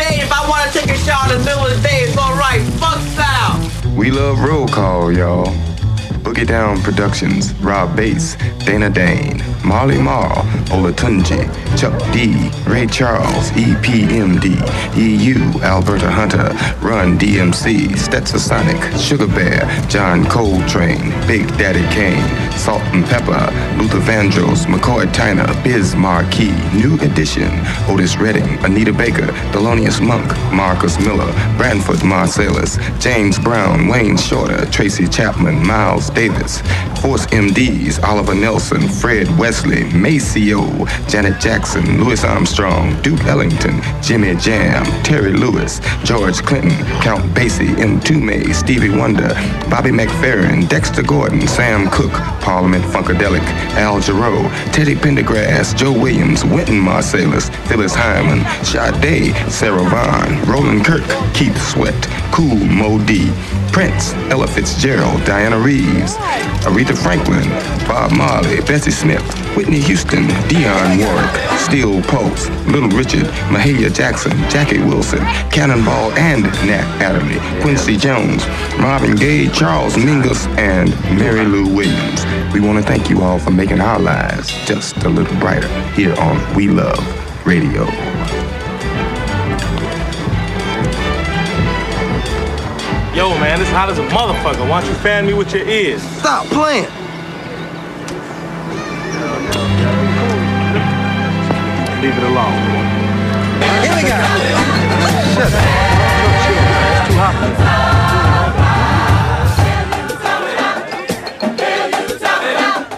shade. If I wanna take a shot in the middle of the day, it's alright. Fuck style. We love roll call, y'all. Boogie Down Productions, Rob Bass, Dana Dane, Marley Marl, Olatunji, Chuck D, Ray Charles, EPMD, EU, Alberta Hunter, Run DMC, Stetsasonic, Sugar Bear, John Coltrane, Big Daddy Kane, Salt and Pepper, Luther Vandross, McCoy Tyner, Biz Markie, New Edition, Otis Redding, Anita Baker, Thelonious Monk, Marcus Miller, Branford Marsalis, James Brown, Wayne Shorter, Tracy Chapman, Miles Davis, Force MDs, Oliver Nelson, Fred Wesley, Maceo, Janet Jackson, Louis Armstrong, Duke Ellington, Jimmy Jam, Terry Lewis, George Clinton, Count Basie. Toomey, Stevie Wonder, Bobby McFerrin, Dexter Gordon, Sam Cooke, Parliament Funkadelic, Al Jarreau, Teddy Pendergrass, Joe Williams, Wynton Marsalis, Phyllis Hyman, Sade, Sarah Vaughan, Roland Kirk, Keith Sweat, Kool Moe Dee, Prince, Ella Fitzgerald, Dianne Reeves, Aretha Franklin, Bob Marley, Bessie Smith, Whitney Houston, Dionne Warwick, Steel Pulse, Little Richard, Mahalia Jackson, Jackie Wilson, Cannonball and Nat Adderley, Quincy Jones, Marvin Gaye, Charles Mingus, and Mary Lou Williams. We want to thank you all for making our lives just a little brighter here on We Love Radio. Yo, man, it's hot as a motherfucker. Why don't you fan me with your ears? Stop playing. Leave it alone. Here we go. Shut up. It's too hot.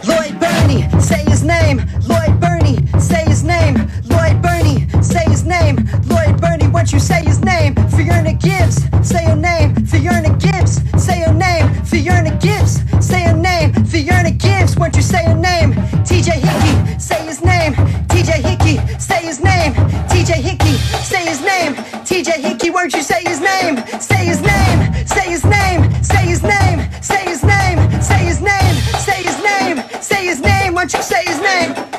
Lloyd Burney, say his name. Lloyd Burney, say his name. Lloyd Burney, say his name. Lloyd Burney, once you say his name. Fiona Gibbs, say her name. Fiona Gibbs, say her name. Fiona Gibbs, say her name. Fiona Gibbs, once you say her name. TJ Hickey, say his name. TJ Hickey, say his name. TJ Hickey, say his name. TJ Hickey, won't you say his name? Say his name, say his name, say his name, say his name, say his name, say his name, say his name, won't you say his name?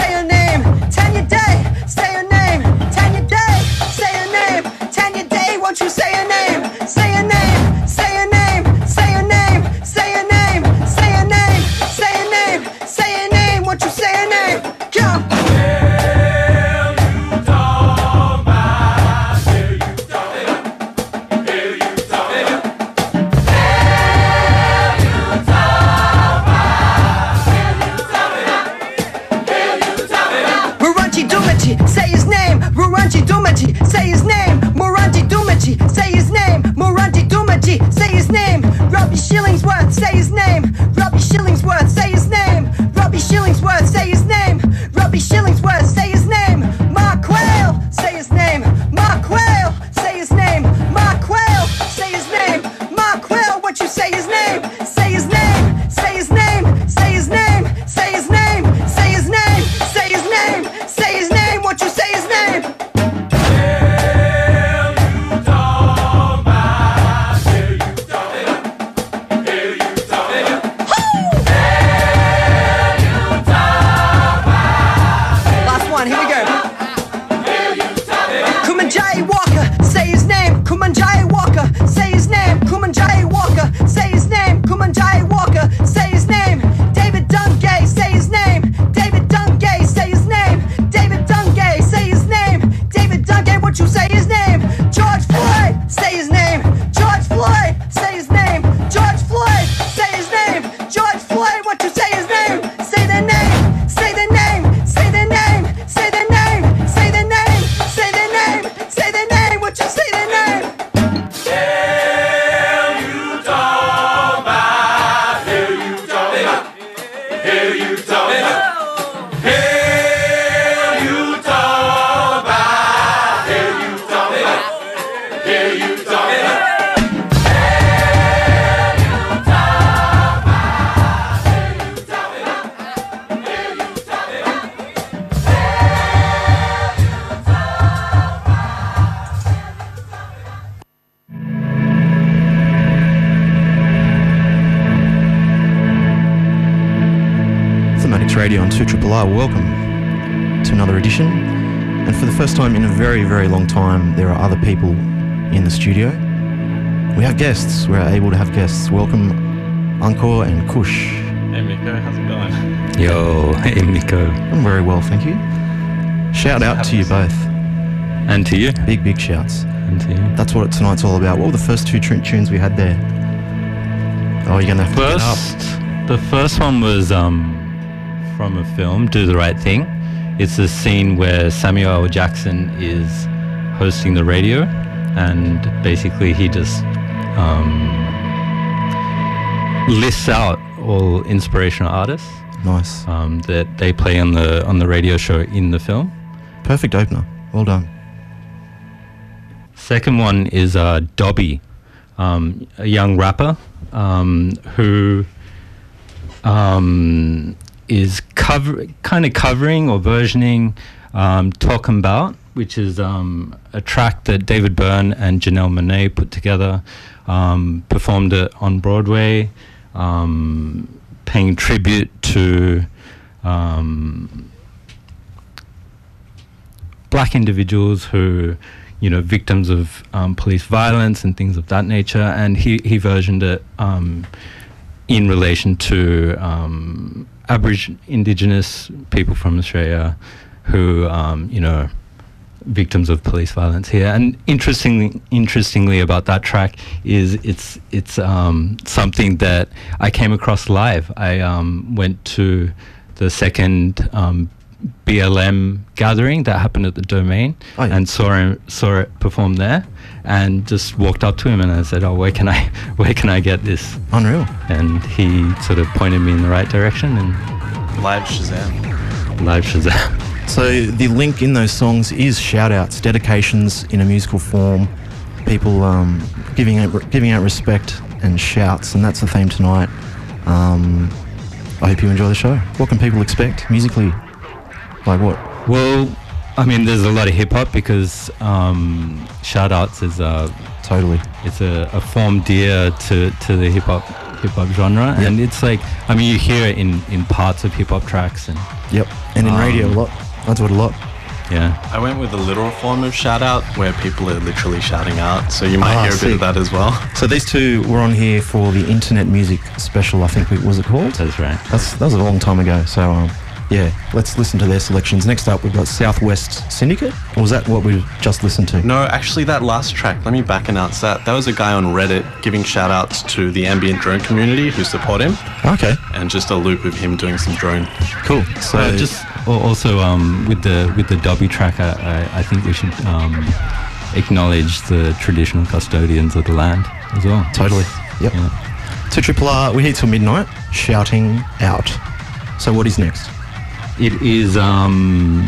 Day, Shillingsworth, say his guests. We're able to have guests. Welcome, Ankur and Kush. Hey Miko, how's it going? Yo, hey Miko. I'm very well, thank you. Shout out to you both. And to you. Big, big shouts. And to you. That's what tonight's all about. What were the first two tr- tunes we had there? Oh, you're gonna have to get up. First, the first one was um, from a film, Do the Right Thing. It's a scene where Samuel L. Jackson is hosting the radio, and basically he just um, lists out all inspirational artists Nice. um, that they play on the on the radio show in the film. Perfect opener. Well done. Second one is uh, Dobby, um, a young rapper um, who um, is cover kind of covering or versioning um, "Talking About," which is um, a track that David Byrne and Janelle Monáe put together, um, performed it on Broadway, um, paying tribute to. Um, black individuals who, you know, victims of um, police violence and things of that nature. And he, he versioned it um, in relation to Aboriginal Indigenous people from Australia who, you know, victims of police violence here. And interestingly, interestingly about that track is it's it's um, something that I came across live. I um, went to the second um, BLM gathering that happened at the Domain Oh, yeah. and saw him, saw it perform there, and just walked up to him and I said, "Oh, where can I where can I get this?" Unreal. And he sort of pointed me in the right direction and Live Shazam. live Shazam. So the link in those songs is shout outs, dedications in a musical form, people um, giving out, giving out respect and shouts, and that's the theme tonight. Um, I hope you enjoy the show. What can people expect musically? Like what? Well, I mean, there's a lot of hip hop because um, shout outs is a Totally. it's a, a form dear to, to the hip hop hip hop genre, and it's like I mean, you hear it in, in parts of hip hop tracks, and Yep. And in radio a Um, lot. I do it a lot. yeah, I went with a literal form of shout out where people are literally shouting out. So you might Ah, hear a bit sick. of that as well. So these two were on here for the Internet Music Special. I think it was it called. that's right. That's that was a long time ago. So um, yeah, let's listen to their selections. Next up, we've got Southwest Syndicate. Or was that what we just listened to? No, actually, that last track, let me back announce that. That was a guy on Reddit giving shout outs to the ambient drone community who support him, Okay, and just a loop of him doing some drone. cool. So Uh, just also um, with the with the Dobby track, I, I, I think we should um, acknowledge the traditional custodians of the land as well. totally. Yep. Yeah. To Triple R, we're here till midnight, shouting out. So what is next? It is um.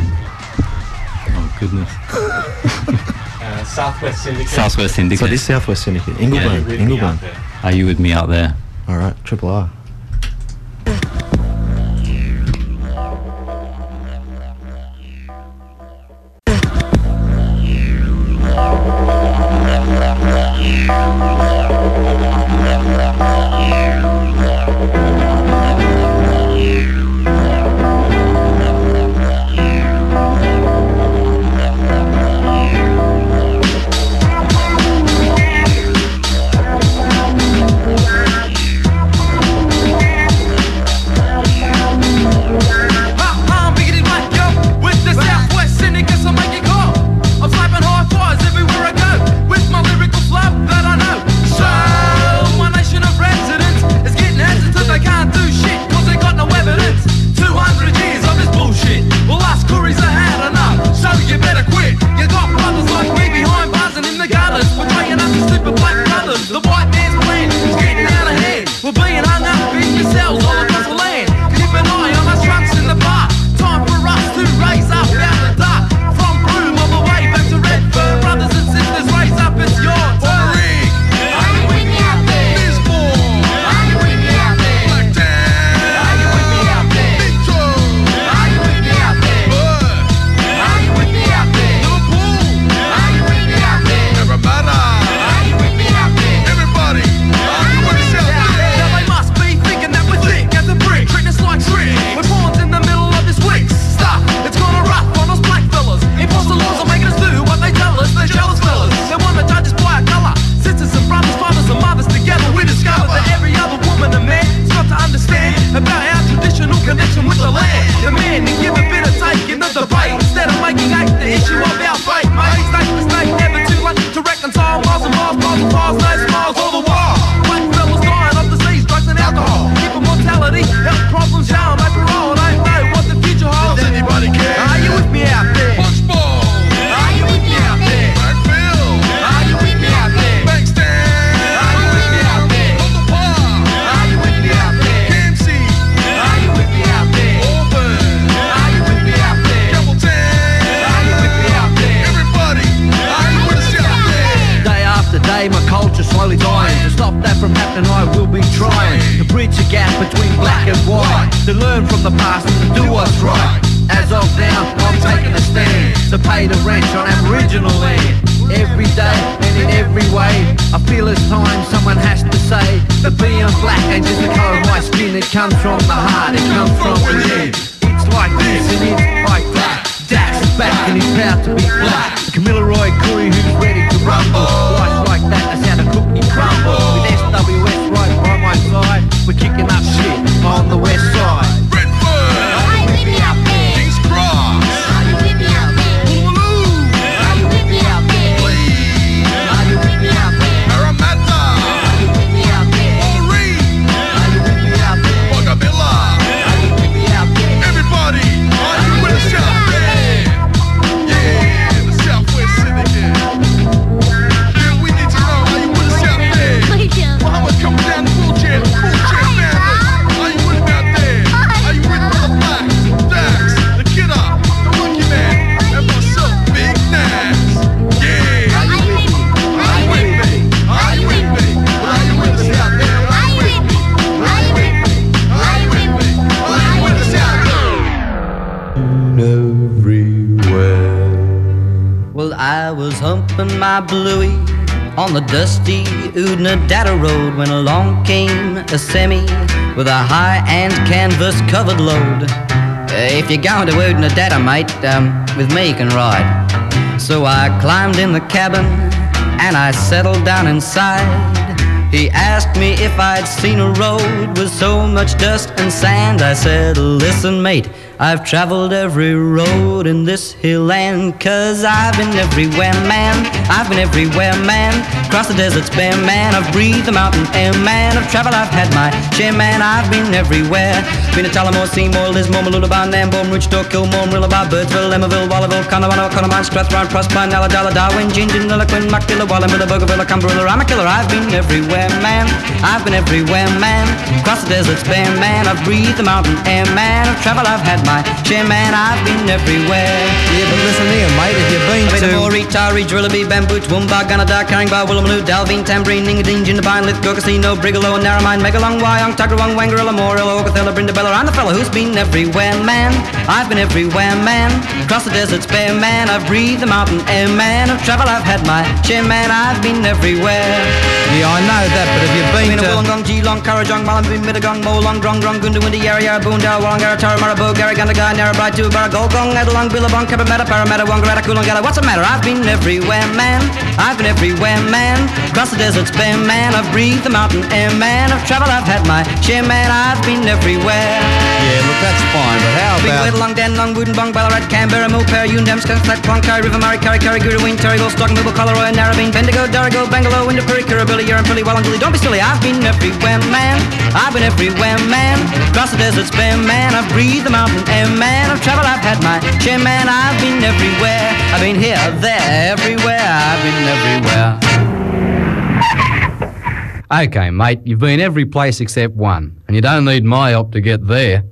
Oh goodness. Uh, Southwest Syndicate. Southwest Syndicate. So this Southwest Syndicate, Ingleburn, Yeah. Ingleburn. Are you with me out there? All right, Triple R. Oodnadatta road when along came a semi with a high and canvas covered load. If you're going to Oodnadatta, mate, um, with me you can ride. So I climbed in the cabin and I settled down inside. He asked me if I'd seen a road with so much dust and sand. I said, Listen, mate, I've traveled every road in this hill land. Cause I've been everywhere, man. I've been everywhere, man. Across the deserts bare, man. I've breathed the mountain air, man. I've traveled, I've had my share, man. I've been everywhere. Been to Tullamore, Seymour, Lismore, Mooloolaba, Nambour, Ridgedale, Kilmore, Murwillumbah, Birdsville, Emmaville, Wallaville, Conowano, Condamine, Strathround, Proserpine, Ulladulla, Darwin, Gingin, Deniliquin, Muckadilla, Wallumbilla, Bougainville, Cumberland, I'm a killer. I've been everywhere, man. I've been everywhere, man. Across the deserts bare, man. I've breathed the mountain air, man. I've traveled, I've had my share, man. I've been everywhere. Yeah, but listen here, mate, if you've been I've been to. Moree, Drillaby, Bamboo, Toowoomba, Gunnedah, Caringbah, Woolloomooloo, Dalveen, Tamborine, Ningadeen, Jindabyne, Lithgow, Casino, Brigalow, Narromine, Megalong, Wyong, Tuggerawong, Wangarilla, Morilla, Augathella, Brindabella. I'm the fella who's been everywhere, man. I've been everywhere, man. Across the deserts bare, man. I've breathed the mountain air, man. I've traveled, I've had my share, man. I've been everywhere. Yeah, I know that, but have you Been been to. Wollongong, Geelong, Kurrajong, Mullumbeen, Mittagong, Molong, Grong, Grong, Goonda, Winda, Yarra, Yarra, Boondale, Wollongara, Tara, Marabou, Garra, Gundagai, Narrabri, Tubara, Gulgong, Adelong, Billabong, Cabramatta, Parramatta, Wangaratta, Coolangatta. What's the matter? I've been everywhere, man. I've been everywhere, man. Across the deserts bare, man. I've breathed the mountain air, man. I've traveled, I've had my share, man. I've been everywhere. Yeah, look, that's fine, but how Big about... Wade, Long Dan, Long Woodenbong, Ballarat, Canberra, Mulper, Yundam, Skunkslat, Clonkai, River Murray, Curry, Curry, Gurraween, Terrigal, Stock, Millville, Collaroy, Narrabeen, Bendigo, Darrigal, Bangalore, Winderpuri, Kirribilli, Urunpilly, Wallanjuli. Don't be silly, I've been everywhere, man. I've been everywhere, man. Across the deserts bare, man. I've breathed the mountain air, man. I've traveled, I've had my share, man. I've been everywhere. I've been here, there, everywhere. I've been everywhere. Okay, mate, you've been every place except one, and you don't need my help to get there.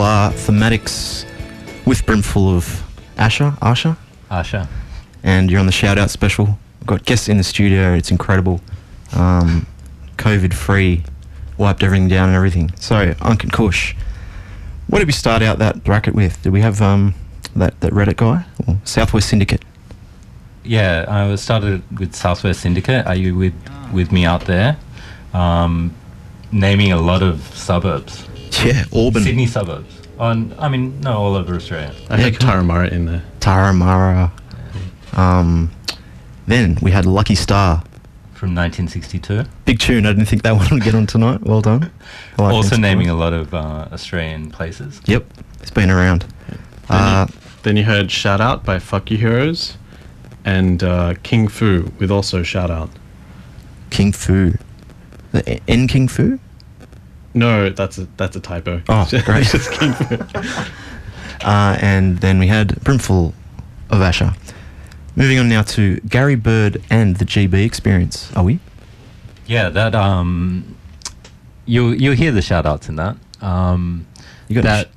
On 2 Triple R Thematics with Brimful of Asha. Asha? Asha. and you're on the shout out special. We've got guests in the studio, it's incredible. Um, COVID free, wiped everything down and everything. So, Unc and Kush, what did we start out that bracket with? Did we have um, that, that Reddit guy? Or Southwest Syndicate? Yeah, I started with Southwest Syndicate. Are you with with me out there? Um, naming a lot of suburbs. Yeah, Auburn. Sydney suburbs. On, I mean, no, all over Australia. I had Taramara in there. Taramara. Um, then we had Lucky Starr. From 1962. Big tune. I didn't think that one would get on tonight. Well done. Like also naming score. a lot of uh, Australian places. Yep, it's been around. Then, Uh, you, then you heard Shout Out by Fuck You Heroes and uh, King Fu with also Shout Out. King Fu. The N King Fu? No, that's a that's a typo. Oh, great. It's just King Fu. Uh, and then we had Brimful of Asha. Moving on now to Gary Byrd and the GB Experience. Are we? Yeah, that um, you you hear the shout outs in that. Um, You got that.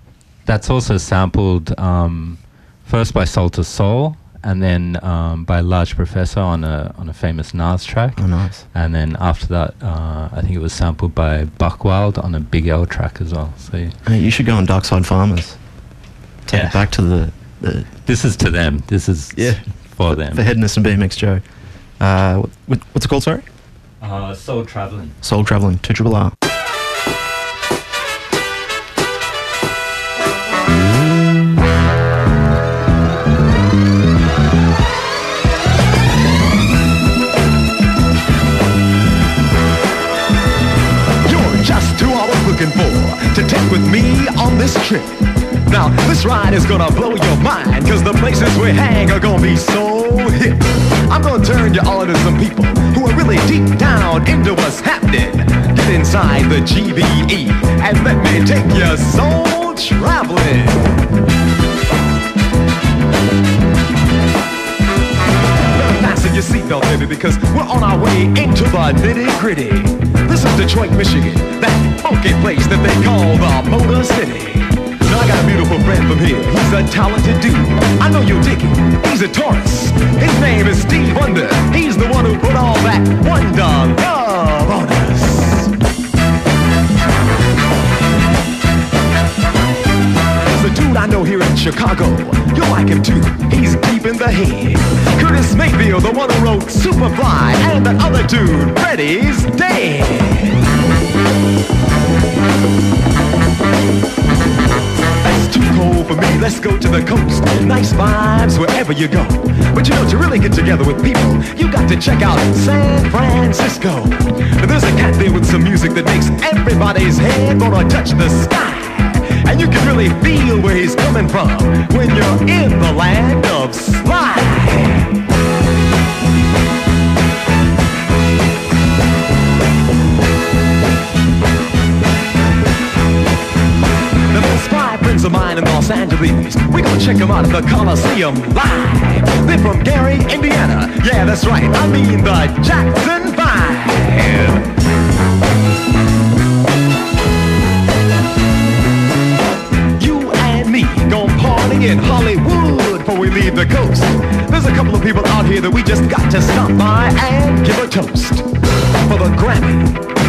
that's also sampled um, first by Soul II Soul, and then um, by Large Professor on a on a famous Nas track. Oh, nice. And then after that, uh, I think it was sampled by Buckwild on a Big L track as well. So Hey, you should go on Dark Side Farmers. Take Yeah. it back to the, the this is to them. This is Yeah. for them. for Headness and BMX Joe. Uh, what, what, what's it called, sorry? Uh, Soul Traveling. Soul Traveling, 2 Triple R. on this trip. Now, this ride is gonna blow your mind, cause the places we hang are gonna be so hip. I'm gonna turn you on to some people who are really deep down into what's happening. Get inside the GBE and let me take your soul traveling. Fasten your seatbelt, baby, because we're on our way into the nitty gritty. This is Detroit, Michigan, that funky place that they call the Motor City. Now I got a beautiful friend from here. He's a talented dude. I know you'll dig him. He's a Taurus. His name is Steve Wonder. He's the one who put all that wonder love on us. Dude I know here in Chicago. You'll like him too. He's deep in the head. Curtis Mayfield, the one who wrote Superfly, and the other dude, Freddie's dead. For me. Let's go to the coast. Nice vibes wherever you go. But you know, to really get together with people, you got to check out San Francisco. There's a cat there with some music that makes everybody's head wanna touch the sky. And you can really feel where he's coming from when you're in the land of slide. Friends of mine in Los Angeles. We gonna check them out at the Coliseum live. They're from Gary, Indiana. Yeah, that's right. I mean the Jackson Five. You and me gon' party in Hollywood before we leave the coast. There's a couple of people out here that we just got to stop by and give a toast. For the Grammy,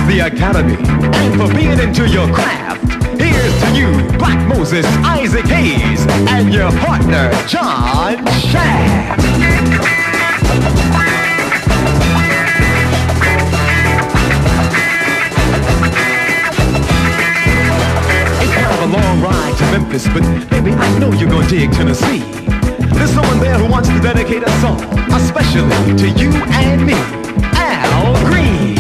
the Academy, and for being into your craft. Here's to you, Black Moses, Isaac Hayes, and your partner, John Shaft. It's kind of a long ride to Memphis, but baby, I know you're gonna dig Tennessee. There's someone there who wants to dedicate a song, especially to you and me, Al Green.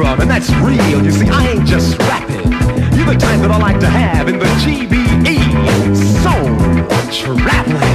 From, and that's real. You see, I ain't just rapping. You're the type that I like to have in the GBE Soul Traveling.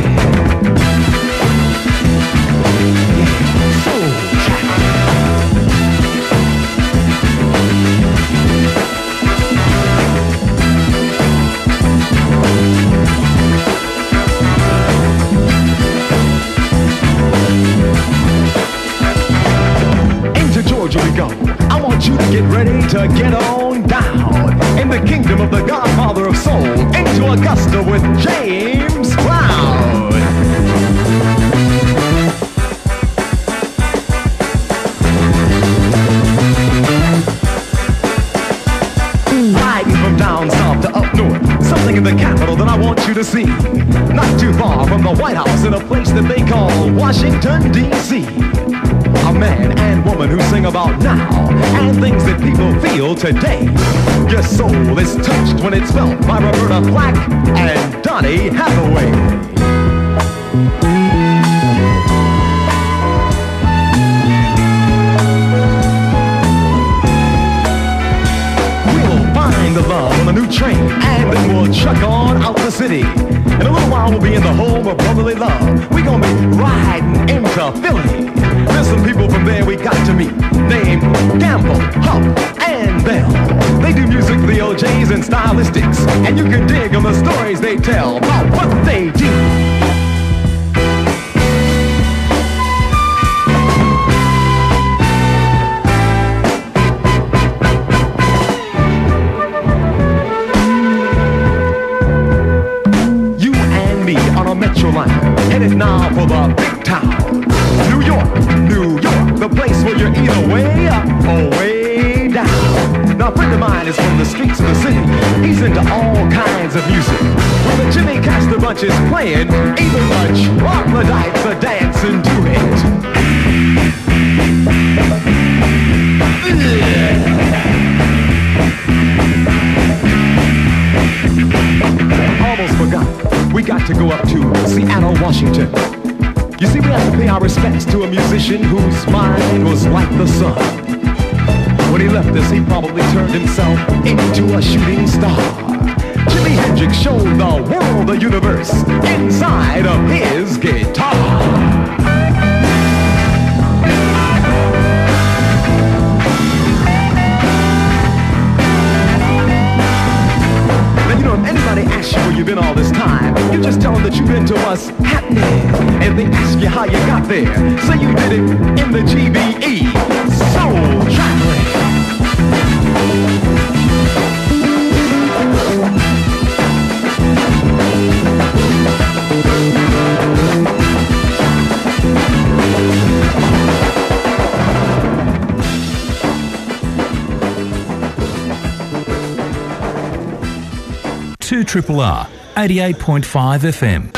Triple R, 88.5 FM.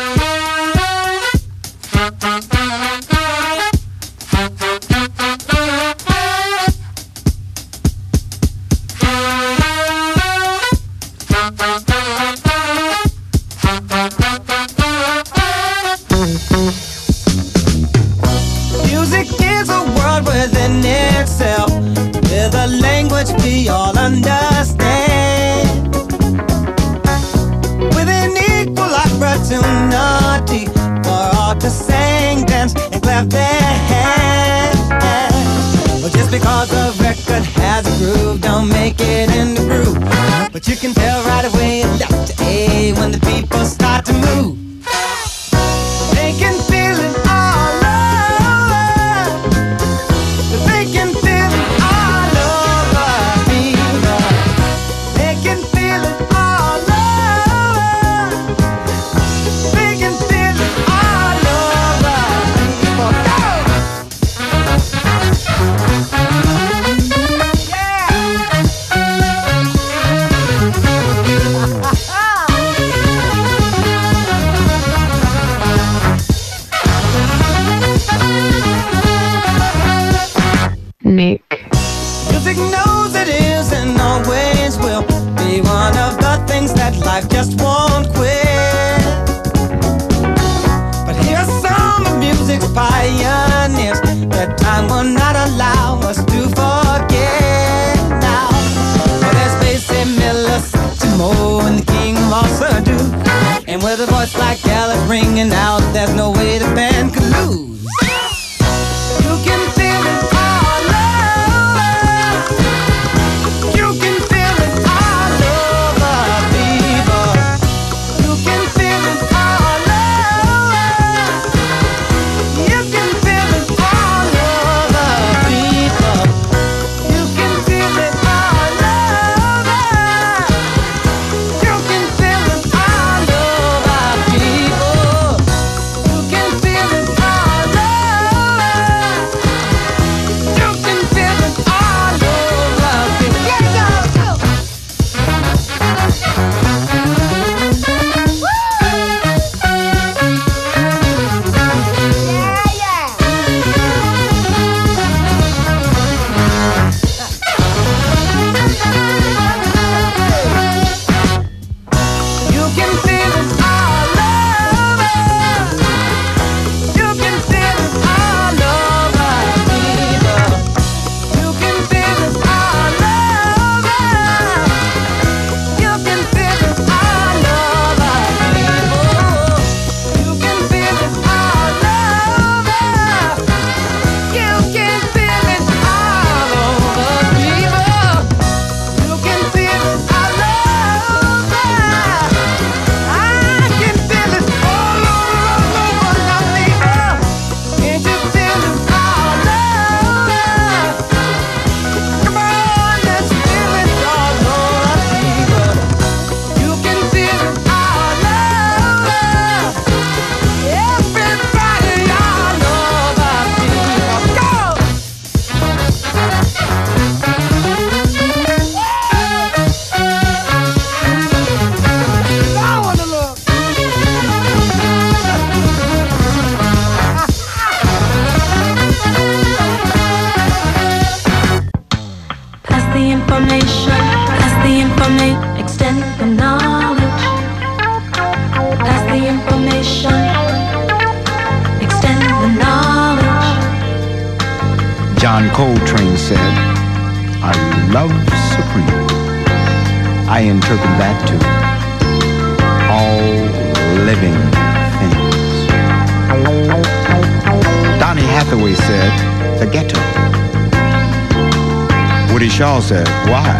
Said, why?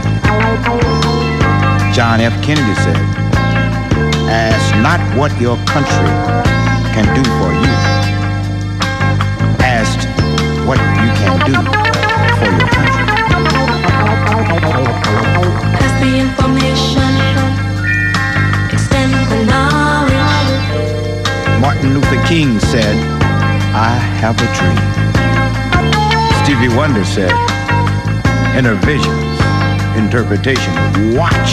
John F. Kennedy said, ask not what your country can do for you. Ask what you can do for your country. Pass the information, extend the knowledge. Martin Luther King said, I have a dream. Stevie Wonder said, inner visions, interpretation, watch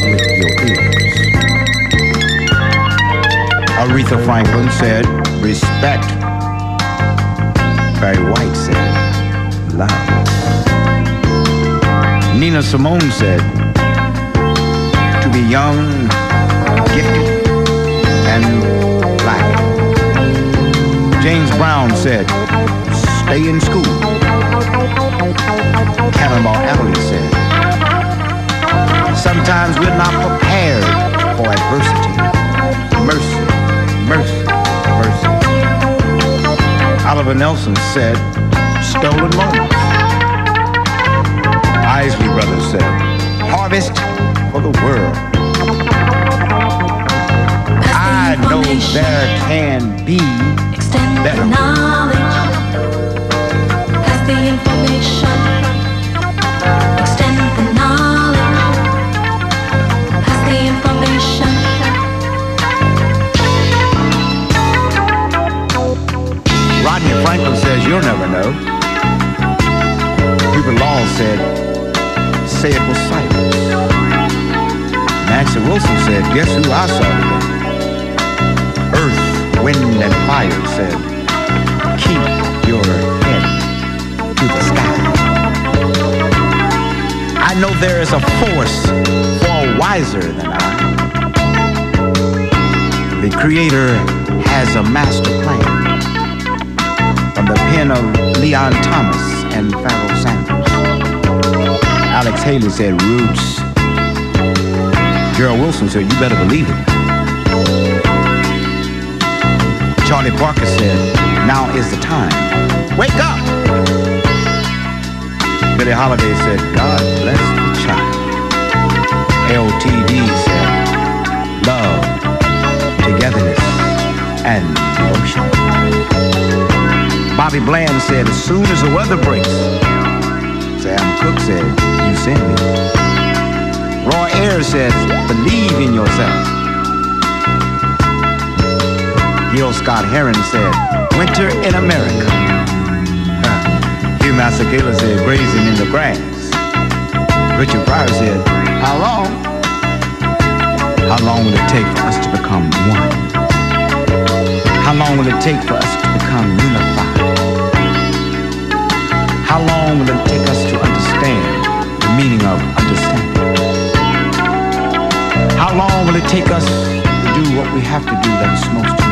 with your ears. Aretha Franklin said, respect. Barry White said, love. Nina Simone said, to be young, gifted, and black. James Brown said, stay in school. Cannonball Adderley said, sometimes we're not prepared for adversity. Mercy, mercy, mercy. Oliver Nelson said, stolen moments. Isley Brothers said, harvest for the world. I know there can be better. Rodney Franklin says you'll never know. Hubert Law said, say it was silence. Nancy Wilson said, guess who I saw today? Earth, wind, and fire said, I know there is a force far wiser than I. The Creator has a master plan from the pen of Leon Thomas and Pharoah Sanders. Alex Haley said roots. Gerald Wilson said you better believe it. Charlie Parker said now is the time. Wake up! Billie Holiday said God bless the child. LTD said love, togetherness, and devotion. Bobby Bland said, as soon as the weather breaks. Sam Cooke said, you sent me. Roy Ayers says, believe in yourself. Gil Scott Heron said, winter in America. Huh. Hugh Masekela said, grazing in the grass. Richard Pryor said, how long? How long will it take for us to become one? How long will it take for us to become unified? How long will it take us to understand the meaning of understanding? How long will it take us to do what we have to do that is most important?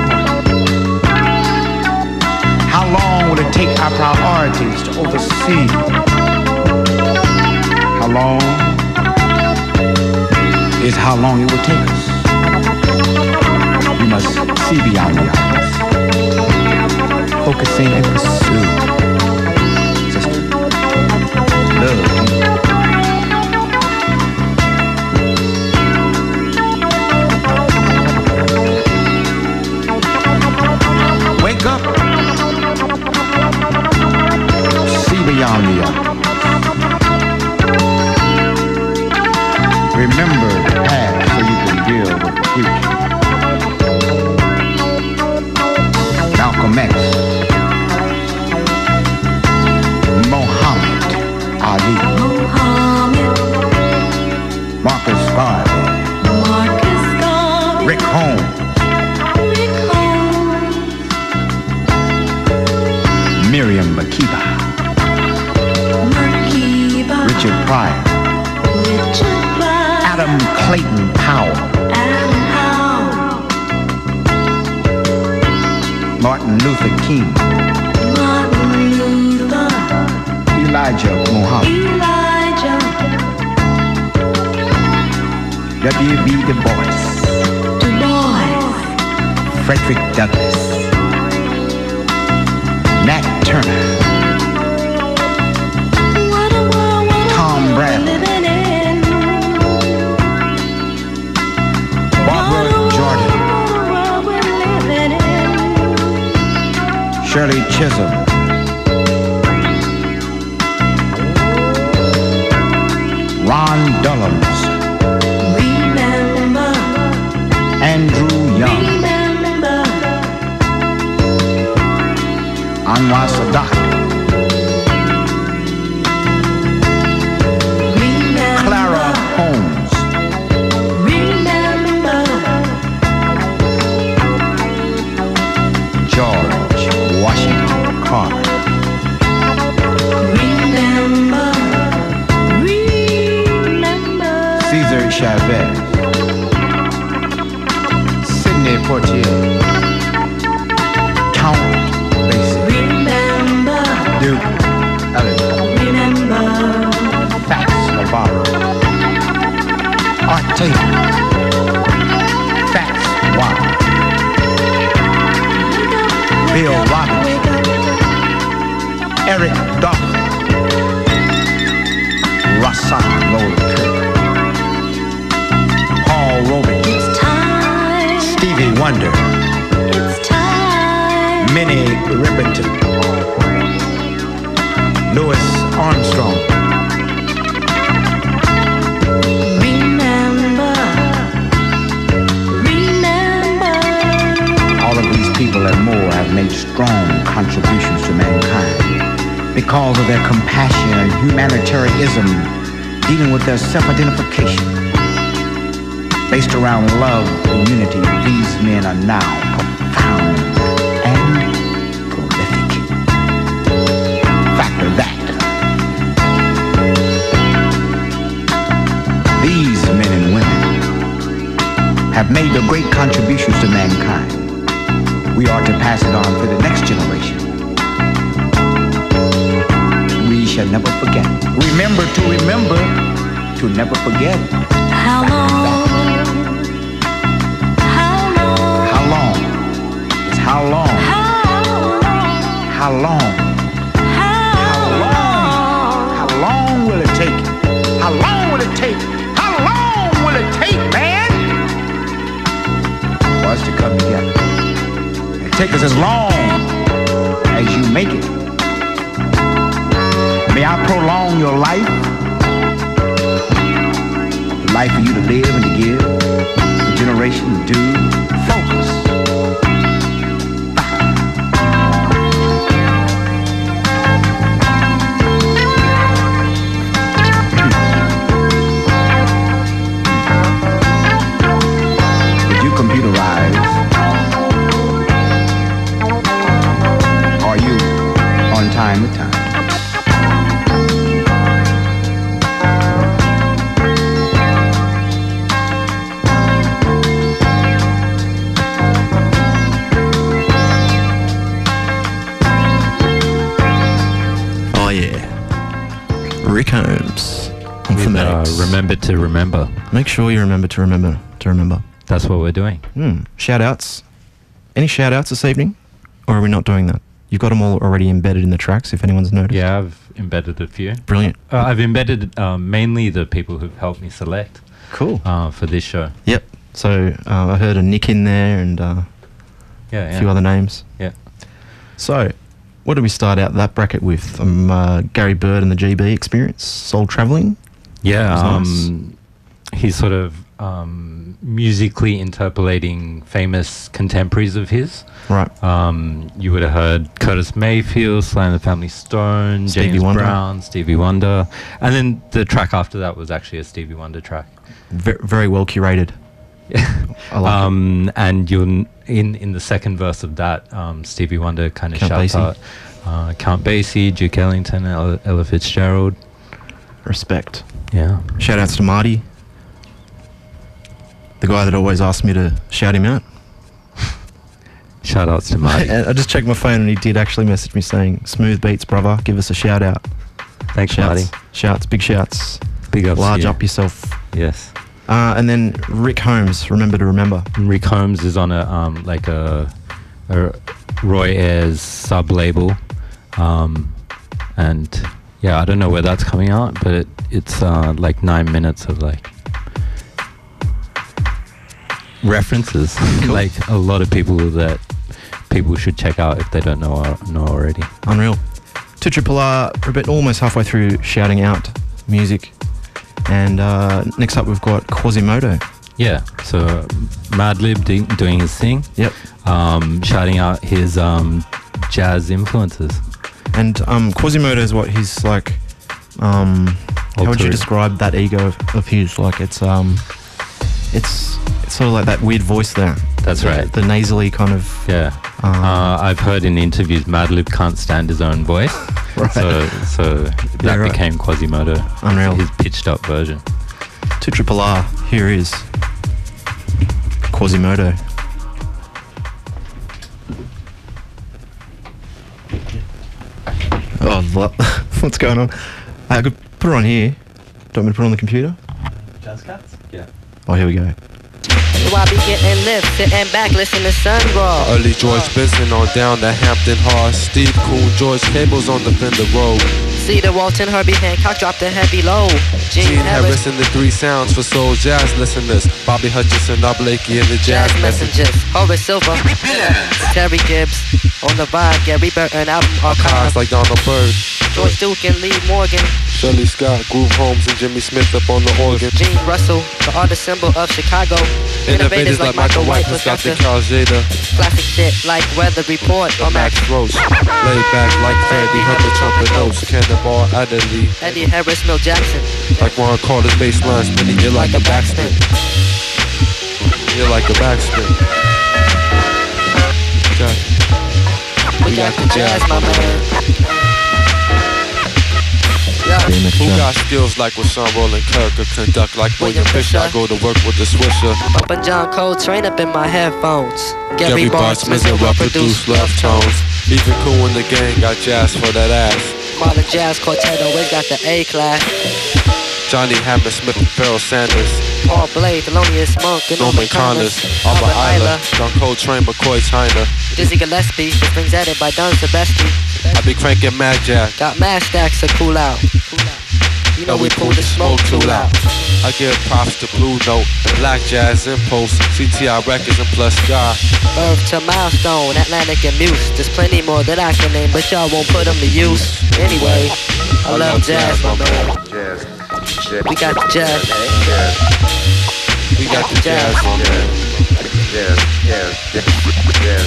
How long will it take our priorities to oversee? How long is how long it will take us? We must see beyond the obvious, focusing and pursue. Sister, love. See beyond the obvious. Remember the past so you can deal with the future. Malcolm X. Muhammad Ali. Marcus Garvey. Rick Holmes. Martin Luther King. Elijah Muhammad. W.B. Du Bois. Frederick Douglass. Nat Turner. Shirley Chisholm. Ron Dellums. Andrew Young. Anwar Sadat. Because of their compassion and humanitarianism dealing with their self-identification. Based around love and unity, these men are now profound and prolific. Factor that. These men and women have made the great contributions to mankind. We are to pass it on to the next generation. Shall never forget. Remember to remember to never forget. How long? How long? It's how long? How long? How long? How long will it take? How long will it take? How long will it take, man? For us to come together. It take us as long as you make it. May I prolong your life. The life for you to live and to give. For generation to do. Remember to remember. Make sure you remember to remember to remember. That's what we're doing. Hmm. Shout outs. Any shout outs this evening? Or are we not doing that? You've got them all already embedded in the tracks if anyone's noticed. Yeah, I've embedded a few. Brilliant. Uh, I've embedded um, mainly the people who've helped me select. Cool. Uh, for this show. Yep. So uh, I heard a Nick in there and uh, Yeah, a yeah. few other names. Yeah. So, what did we start out that bracket with? Um, uh, Gary Byrd and the GB Experience, Soul Traveling. Yeah, um, he's sort of um, musically interpolating famous contemporaries of his. Right. Um, you would have heard Curtis Mayfield, Sly and the Family Stone, Stevie James Wonder. Brown, Stevie Wonder, and then the track after that was actually a Stevie Wonder track. Ve- very well curated. I like um, and you'll in in the second verse of that, um, Stevie Wonder kind of shouts out uh, Count Basie, Duke Ellington, Ella, Ella Fitzgerald. Respect. Yeah. Shout outs to Marty, the guy that always asked me to shout him out. Shout outs to Marty. I just checked my phone and he did actually message me saying, "Smooth beats, brother. Give us a shout out." Thanks, shouts, Marty. Shouts, big shouts. Big ups Large you. up yourself. Yes. Uh, and then Rick Holmes. Remember to remember. Rick Holmes is on a um, like a, a Roy Ayers sub label, um, and yeah, I don't know where that's coming out, but it, it's uh, like nine minutes of like references, like a lot of people that people should check out if they don't know uh, know already. Unreal. To Triple R, we're about almost halfway through shouting out music. And uh, next up, we've got Quasimoto. Yeah, so Madlib do- doing his thing. Yep. Um, shouting out his um, jazz influences. And um, Quasimoto is what he's like. Um, how would you describe that ego of, of his? Like it's um, it's it's sort of like that weird voice there. That's The- right. The nasally kind of. Yeah. uh, I've heard in interviews Madlib can't stand his own voice. Right. So, so that Yeah, right. became Quasimoto. Unreal. His pitched up version. To Triple R. Here is Quasimoto. Oh, what? what's going on? Uh, I could put it on here. Do you want me to put it on the computer? Jazz Cats? Yeah. Oh, here we go. So I be getting lift, sitting back, listen to sun roll. Early George Benson on down the Hampton Hawes. Steve Kuhn, George Cables on the Fender Rhodes. Cedar Walton, Herbie Hancock dropped the heavy low. Gene, Gene Harris, Harris and the three sounds for soul jazz listeners. Bobby Hutcherson, Rob Blakey and the jazz, Jazz Messengers, Horace Silver, Terry Gibbs, on the vibe, Gary Burton album Cars archive. like Donald Byrd. George Duke and Lee Morgan, Shirley Scott, Groove Holmes and Jimmy Smith up on the organ. Gene Russell, the artist symbol of Chicago. Innovators like Michael White, the Cal Tjader. Classic shit like Weather Report or Max Roach. Laid back like Freddie, the trumpet notes. Cannonball, Adderley. Eddie Harris, Milt Jackson. Like Ron Carter's bass line spinning, you're like a backspin. You're like a backspin. We got the jazz, my man. Who got skills like Rahsaan Roland Kirk or conduct like William Fisher? I go to work with the Swisher. Bumpin' John Coltrane up in my headphones. Gary, Gary Barnes, Bartzman's and well produced love tones. Even cool in the gang got jazz for that ass. Modern Jazz Quartet always got the A class. Johnny Hammersmith and Pharoah Sanders. Paul Blade, Thelonious Monk, and Norman Connors, Albert Ayler, John Coltrane, McCoy Tyner. Dizzy Gillespie, the strings added by Don Sebesky. I be cranking Mad Jack. Got mad stacks to cool out. You know we pull the smoke too loud. I give props to Blue Note, Black Jazz Impulse, CTI Records, and Plus Sky. Earth to Milestone, Atlantic and Muse. There's plenty more that I can name, but y'all won't put them to use. Anyway, I love jazz, my man. We got the jazz. We got the jazz, my man. Jazz, jazz, jazz, jazz,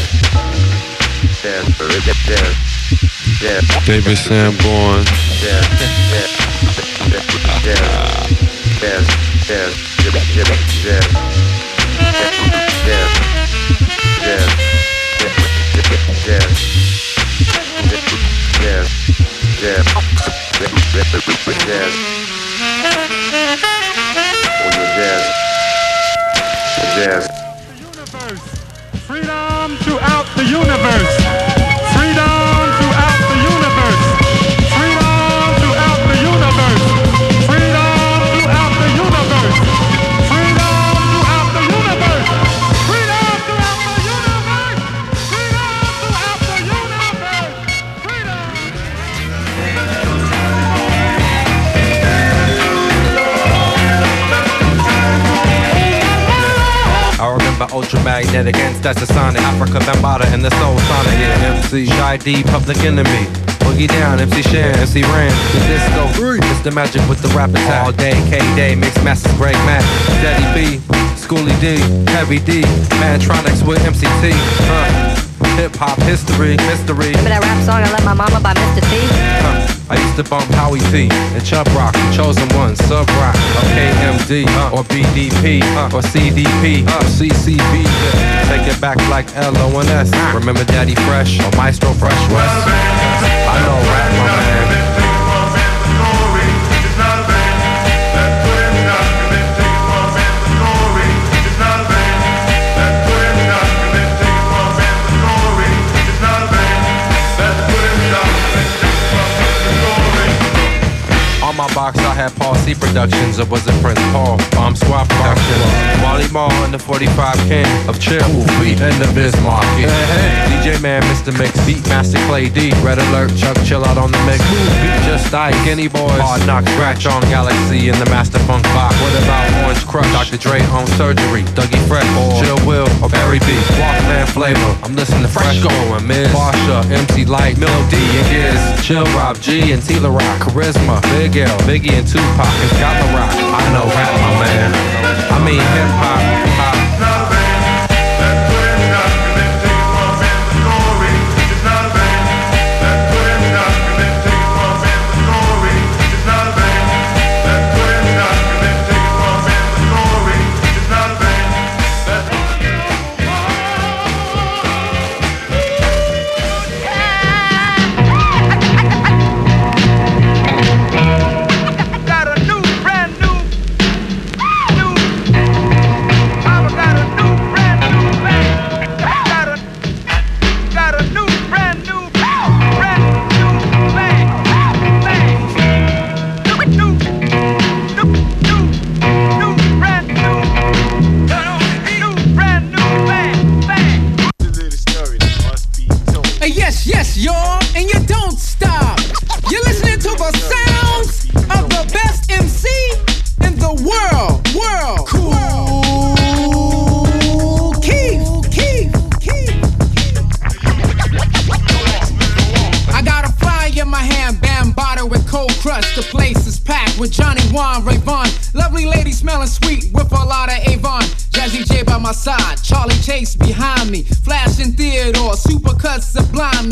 jazz, jazz, jazz. David Sanborn. Jazz, jazz, jazz, jazz, jazz, jazz, jazz, jazz, jazz, jazz, jazz, jazz. Or your jazz. Jazz. Freedom throughout the universe. Remember ultramagnetic and sonic. Afrika Bambaataa and the soul sonic. Yeah, MC Shy D, Public Enemy. Boogie down, MC Shan, MC Ran, the disco. It's the magic with the rap attack. All day, K Day, mix masters, Greg Mac, Daddy B, Schoolie D, Heavy D, Mantronix with MCT. Huh. Hip hop history, mystery. Remember that rap song I Love My Mama by Mr. T? Huh. I used to bump Howie T and Chubb Rock, the chosen one, Sub Rock, or KMD, uh, or BDP, uh, or CDP, or CCB. Take it back like LONS. Remember Daddy Fresh or Maestro Fresh Wes? I know rap, my man. Box, I had Paul C Productions, or was it Prince Paul? Bomb Squad Productions. Wally Mall and the 45 King of Chill We in the Bismarck. Hey, hey. DJ Man, Mr. Mix, Beat Master Clay D, Red Alert, Chuck Chill out on the mix. Just Ike, Skinny Boys, Hard Knock, Scratch on Galaxy and the Master Funk Box. What about Orange Crush, Dr. Dre on Surgery, Dougie Fresh, or Chill Will, or Barry B, Walkman Flavor. I'm listening to Fresh Going, Miz, Marsha, MC Lyte, Milo D and Giz, Chill Rob G and Tila Rock, Charisma, Big L, Biggie and Tupac and Scott La Rock. I know rap, my man. I mean hip hop,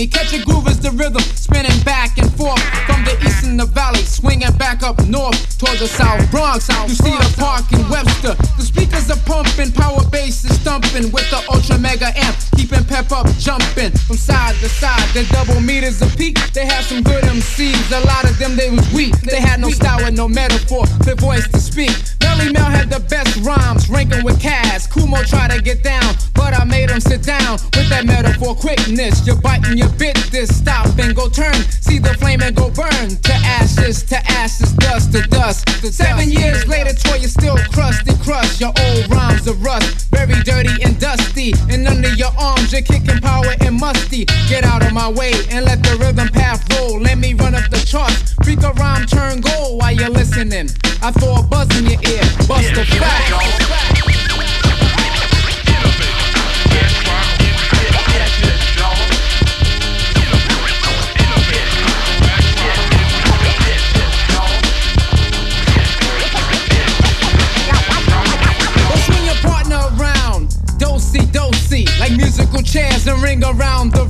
me. Catch a groove is the rhythm, spinning back and forth. From the east in the valley, swinging back up north towards the south Bronx. You see the park in Webster. The speakers are pumping, power bass is thumping with the ultra mega amp. Keeping pep up, jumping from side to side. The double meters a peak. They had some good MCs, a lot of them they was weak. They had no style and no metaphor, their voice to speak. Melle Mel had the best rhymes, ranking with Kaz. Kumo tried to get down, but I made him sit down with that metaphor quickness. You're biting your bit, this stop and go turn. See the flame and go burn to ashes, to ashes, dust to dust. Seven years later, Troy is still crusty, crush. Your old rhymes are rust, very dirty and dusty. And under your arms, you're kicking power and musty. Get out of my way and let the rhythm path roll. Let me run up the charts. Freak a rhyme, turn gold while you're listening. I throw a buzz in your ear, bust a fact.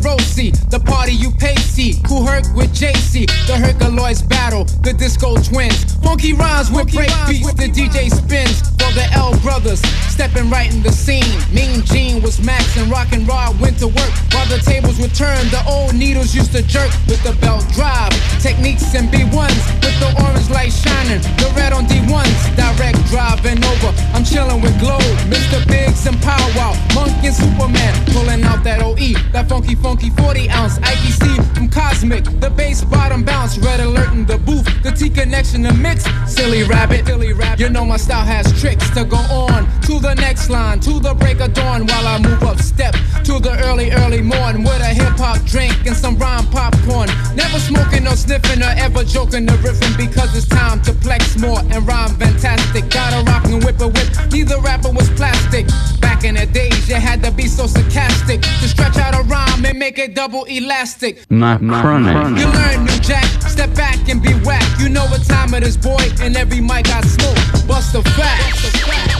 Around the. The party you pay see. Kool Herc with JC. The Herculoids battle, the disco twins. Funky rhymes with break beats. The DJ spins for the L brothers. Stepping right in the scene. Mean Gene was Max and Rock and Rod went to work. While the tables were turned, the old needles used to jerk with the belt drive. Technics and B1s with the orange light shining. The red on D1s. Direct driving over. I'm chilling with Globe, Mr. Biggs and Powwow. Monk and Superman pulling out that OE. That funky, funky 40 ounce. IPC from Cosmic. The bass bottom bounce. Red alert in the booth. The T connection to mix. Silly rabbit. Silly rabbit. You know my style has tricks to go on. To the next line. To the break of dawn while I move up step. To the early, early morn with a hip hop drink and some rhyme popcorn. Never smoking or sniffing or ever joking or riffing because it's time to flex more and rhyme fantastic. Gotta rock and whip a whip. Neither rapper was plastic. Back in the days, you had to be so sarcastic to stretch out a rhyme and make it double elastic. Macronic. You learn new jack, step back and be whack. You know what time it is, boy, and every mic I smoke. Bust the facts.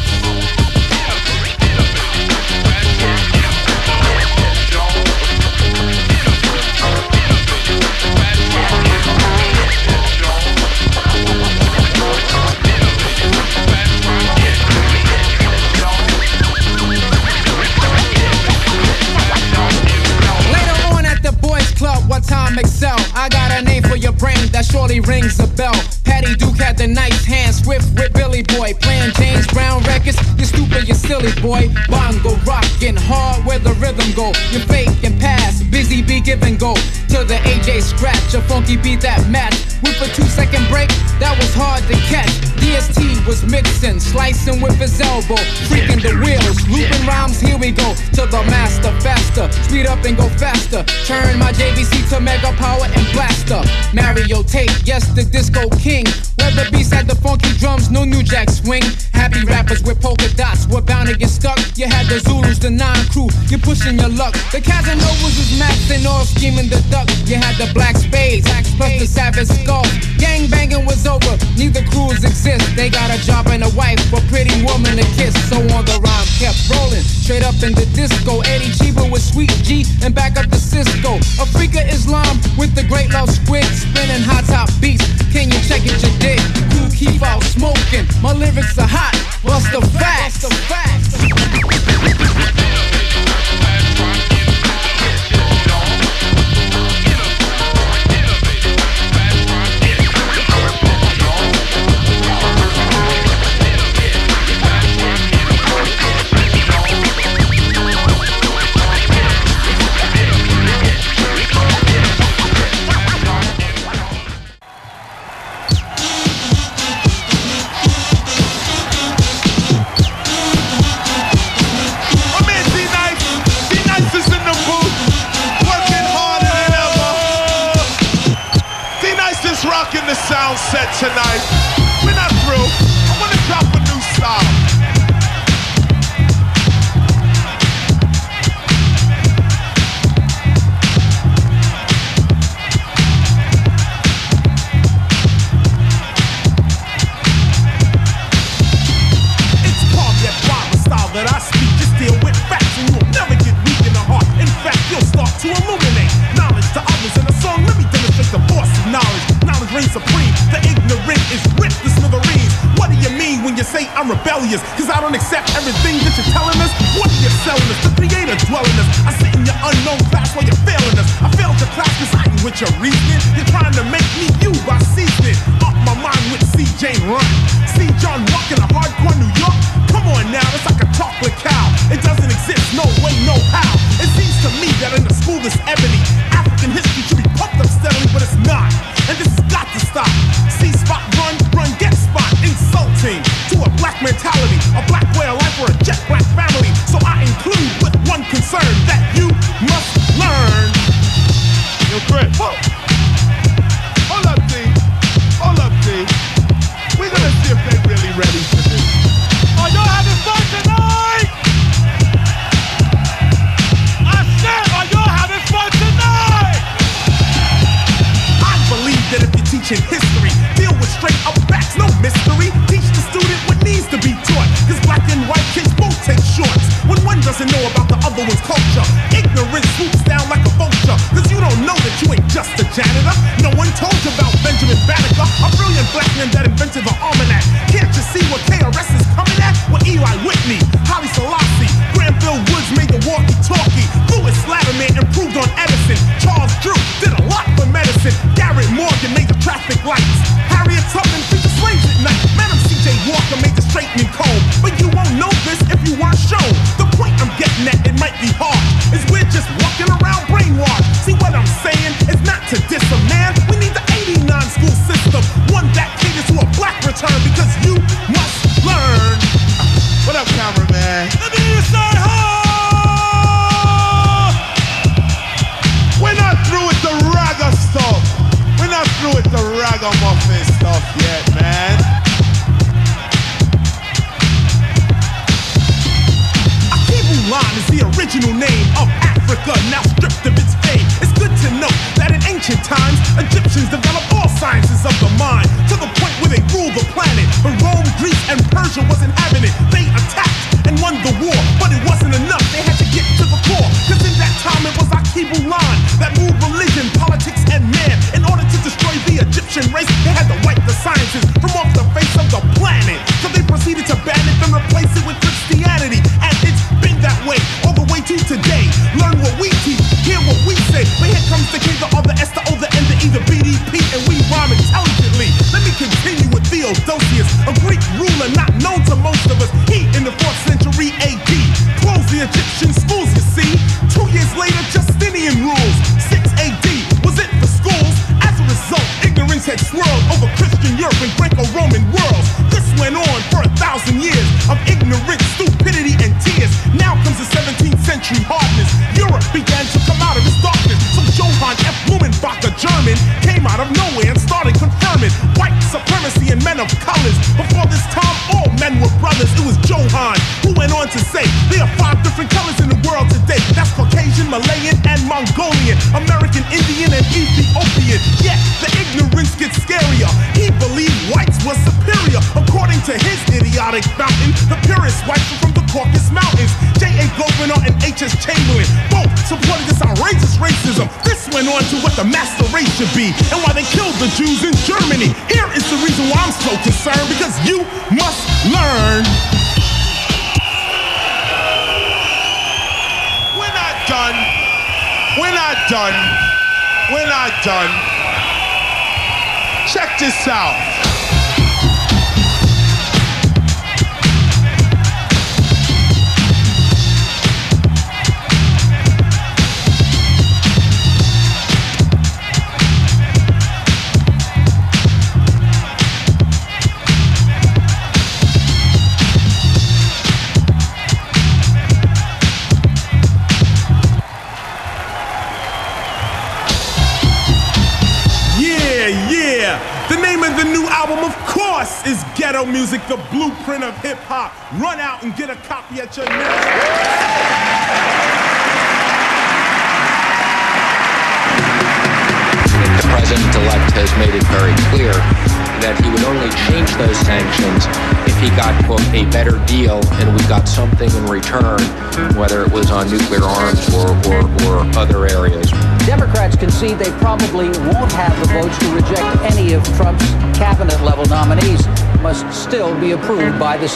Time excel? I got a name for your brain that surely rings a bell. Patty Duke had the nice hand, swift with Billy Boy. Playing James Brown records, you stupid, you silly boy. Bongo rockin' hard where the rhythm go. You fake and pass, busy be give and go. To the AJ scratch, a funky beat that match. With a two second break, that was hard to catch. DST was mixing, slicing with his elbow, freaking the wheels, looping rhymes. Here we go to the master, faster, speed up and go faster. Turn my JVC to mega power and blaster. Mario Tate, yes, the disco king. Where the beats had the funky drums, no new jack swing. Happy rappers with polka dots, we're bound to get stuck. You had the Zulus, the nine crew, you're pushing your luck. The Casanovas was maxing all scheming the duck. You had the black spades, plus the savage skull. Gang banging was over, neither crews exist. They got a job and a wife, a pretty woman to kiss. So on the rhyme kept rolling, straight up in the disco. Eddie Cheeba with Sweet G and back up to Cisco. Afrika Islam with the great love squid, spinning hot top beats. Can you check it, you dick? Cool keep out smoking. My lyrics are hot. Bust the the facts.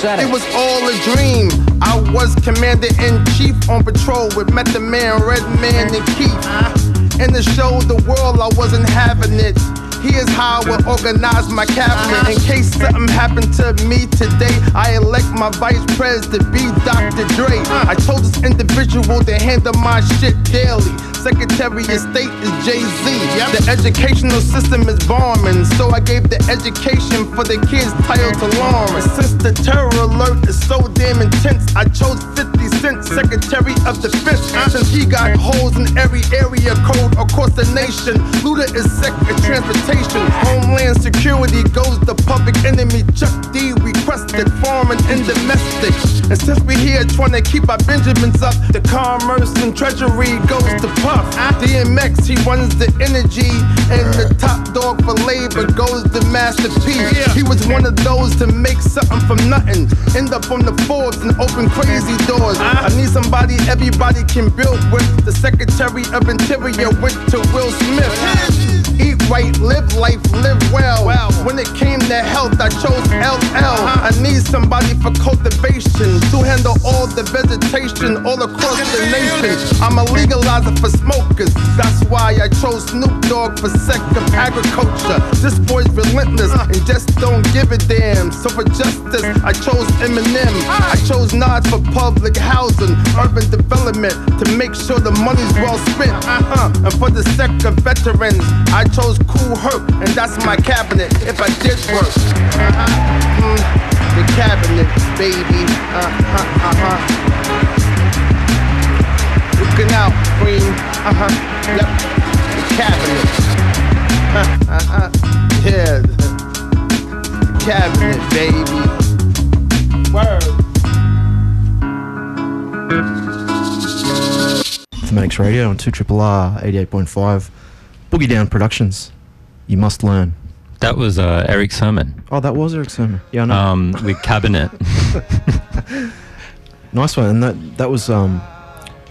It was all a dream. I was commander in chief on patrol with Method Man, Red Man, and Keith. Uh-huh. And to show the world I wasn't having it. Here's how I would organize my cabinet. Uh-huh. In case something happened to me today, I elect my vice president to be Dr. Dre. Uh-huh. I told this individual to handle my shit daily. Secretary of State is Jay Z. The educational system is bombing, so I gave the education for the kids titled to Lawrence. Since the terror alert is so damn intense, I chose 50 Cent, Secretary of Defense. Since he got holes in every area code across the nation, Luda is Sec of Transportation. Homeland Security goes the public enemy. Chuck D requested foreign and domestic. And since we're here trying to keep our Benjamins up, the commerce and treasury goes to Puff. DMX, he runs the energy, and the top dog for labor goes to Master P. He was one of those to make something from nothing. End up on the Forbes and open crazy doors. I need somebody everybody can build with. The Secretary of Interior went to Will Smith. Eat right, live life, live well. When it came to health, I chose LL. Uh-huh. I need somebody for cultivation to handle all the vegetation all across the nation. I'm a legalizer for smokers. That's why I chose Snoop Dogg for sec of agriculture. This boy's relentless uh. and just don't give a damn. So for justice, I chose Eminem. I chose Nas for public housing, urban development to make sure the money's well spent. Uh, and for the sec of veterans, I chose Kool Herc, and that's my cabinet if I did work. Mm, the cabinet, baby. Uh huh, uh huh. Looking out, Queen. Uh huh. Yep. The cabinet. Uh, uh, uh. Yeah. The cabinet, baby. Word. Thematics Radio on 2 Triple R 88.5. Boogie Down Productions. You must learn. That was uh, Erick Sermon. Oh, that was Erick Sermon. Yeah, I know. Um, with Cabinet. nice one. And that that was um,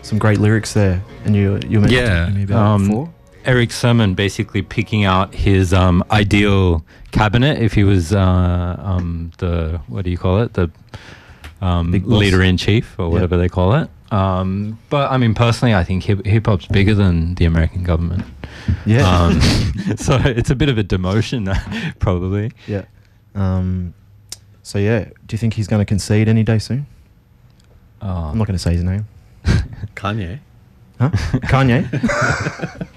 some great lyrics there. And you you mentioned yeah. me about before. Um, Erick Sermon basically picking out his um, ideal cabinet if he was uh, um, the what do you call it the um, leader in chief or whatever they call it. Um, but I mean, personally, I think hip hip hop's bigger than the American government. Yeah. Um, so it's a bit of a demotion, probably. Yeah. Um, so yeah, do you think he's going to concede any day soon? Oh. I'm not going to say his name. Kanye. Huh? Kanye?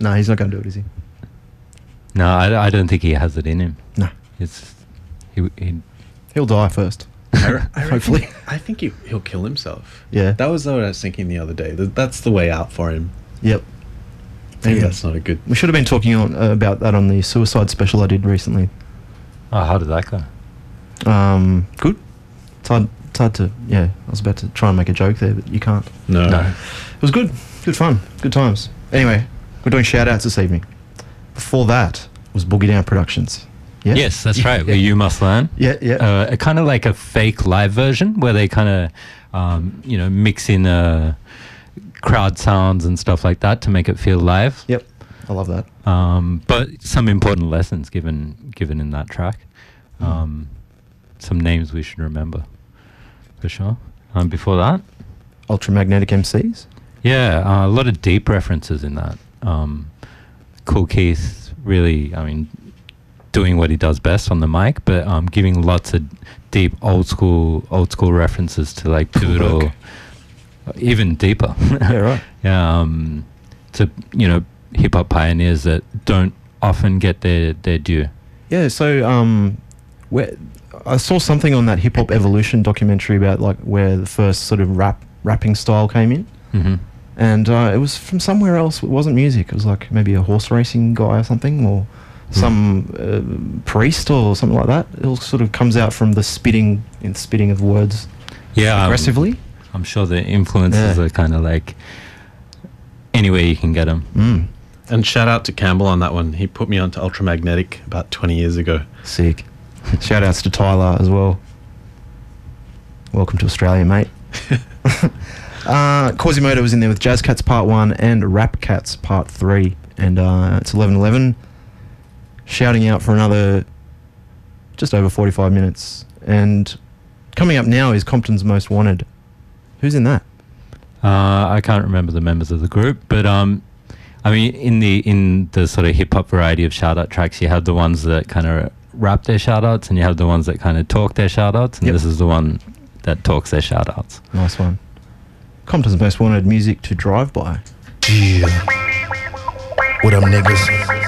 no, he's not going to do it, is he? No, I, I don't think he has it in him. No. It's he, he He'll die first. I, I Hopefully. reckon- I think he, he'll kill himself. Yeah. That was what I was thinking the other day. That's the way out for him. Yep. I think Yeah. that's not a good. We should have been talking on, uh, about that on the suicide special I did recently. oh, how did that go? Um, good. It's hard, it's hard to, yeah, I was about to try and make a joke there, but you can't. No. No. It was good. Good fun. Good times. Anyway, we're doing shout outs this evening. Before that was Boogie Down Productions. Yeah? Yes, that's right. yeah. Where you must learn. Yeah, yeah. Uh, a kind of like a fake live version where they kind of, um, you know, mix in uh, crowd sounds and stuff like that to make it feel live. Yep. I love that. Um, but some important lessons given given in that track. Hmm. Um, some names we should remember, for sure. Um, before that, Ultramagnetic MCs. yeah, uh, a lot of deep references in that. Um, Kool Keith really, I mean, doing what he does best on the mic, but um, giving lots of deep old school old school references to like pivotal, work. even deeper. Yeah, right. um, to you know hip hop pioneers that don't often get their their due. Yeah, so um, where I saw something on that Hip Hop Evolution documentary about like where the first sort of rap rapping style came in, hmm and uh, it was from somewhere else. It wasn't music. It was like maybe a horse racing guy or something, or some uh, priest or something like that. It all sort of comes out from the spitting and spitting of words Yeah, um, aggressively. I'm sure the influences Yeah. are kind of like anywhere you can get them. Mm. And shout out to Campbell on that one. He put me onto Ultramagnetic about 20 years ago. Sick. Shout outs to Tyler as well. Welcome to Australia, mate. uh, Quasimoto was in there with Jazz Cats Part 1 and Rappcats Part 3. And uh, it's 11.11. Shouting out for another just over 45 minutes. And coming up now is Compton's Most Wanted. Who's in that? Uh, I can't remember the members of the group, but um, I mean, in the in the sort of hip hop variety of shout out tracks, you have the ones that kind of rap their shout outs, and you have the ones that kind of talk their shout outs, and Yep. this is the one that talks their shout outs. Nice one. Compton's Most Wanted music to drive by. Yeah. What up, niggas?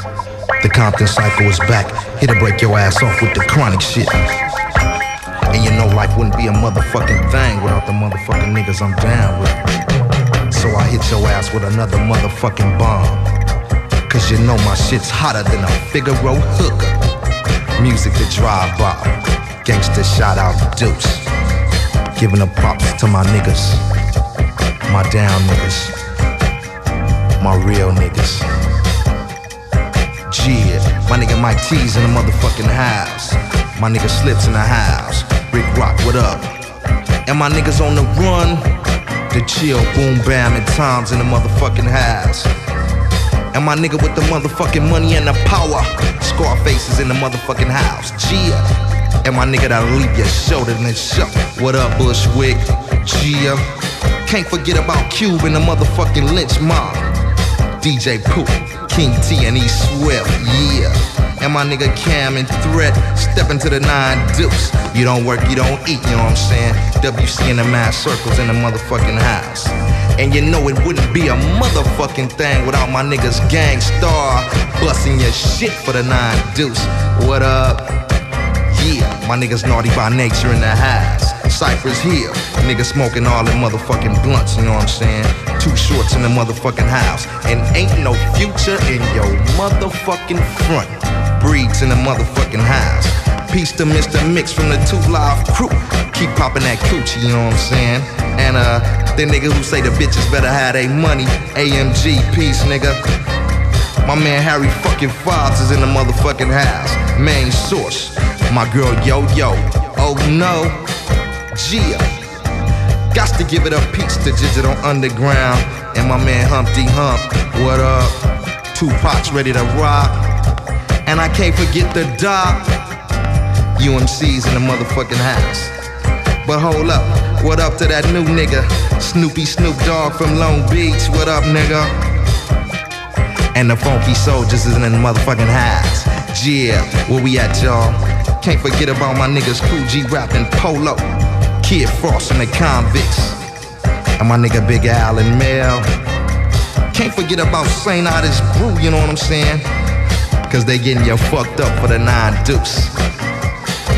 The Compton cycle is back. Here to break your ass off with the chronic shit. And you know life wouldn't be a motherfucking thing without the motherfucking niggas I'm down with. So I hit your ass with another motherfucking bomb. Cause you know my shit's hotter than a Figaro hooker. Music to drive by. Gangsta shout out Deuce. Giving the props to my niggas. My down niggas. My real niggas. Yeah, my nigga Mike T's in the motherfucking house. My nigga Slips in the house. Rick Rock, what up? And my niggas on the run. The chill, boom, bam, and Tom's in the motherfucking house. And my nigga with the motherfucking money and the power. Scarface is in the motherfucking house. Gia. And my nigga that'll leave your shoulder the show. What up, Bushwick? Gia. Can't forget about Cube and the motherfucking lynch mob. DJ Pooh, King T and E Swift, yeah. And my nigga Cam and Threat, step into the nine deuce. You don't work, you don't eat, you know what I'm saying? WC in the Maad Circle's in the motherfucking house. And you know it wouldn't be a motherfucking thing without my niggas Gang Starr busting your shit for the nine deuce. What up? Yeah, my niggas naughty by nature in the house. Cypress Hill, niggas smoking all them motherfucking blunts, you know what I'm saying? Too Short's in the motherfucking house. And ain't no future in your motherfucking front. Breeds in the motherfucking house. Peace to Mr. Mixx from the Two Live crew. Keep popping that coochie, you know what I'm saying? And uh, The nigga who say the bitches better have they money. AMG, peace, nigga. My man Harry fucking Fobbs is in the motherfucking house. Main source. My girl Yo Yo. Oh no. Gia. Got to give it up peace to Digital Underground. And my man Humpty Hump. What up? Tupac's ready to rock. And I can't forget the doc. UMC's in the motherfucking house. But hold up, what up to that new nigga? Snoopy Snoop Dogg from Long Beach, what up, nigga? And the Funky Soldiers is in the motherfucking house. Yeah, where we at, y'all? Can't forget about my niggas Kool G Rap and Polo, Kid Frost and the Convicts, and my nigga Big Al and Mel. Can't forget about St. Otis Brew, you know what I'm saying? Cause they getting you fucked up for the nine deuce.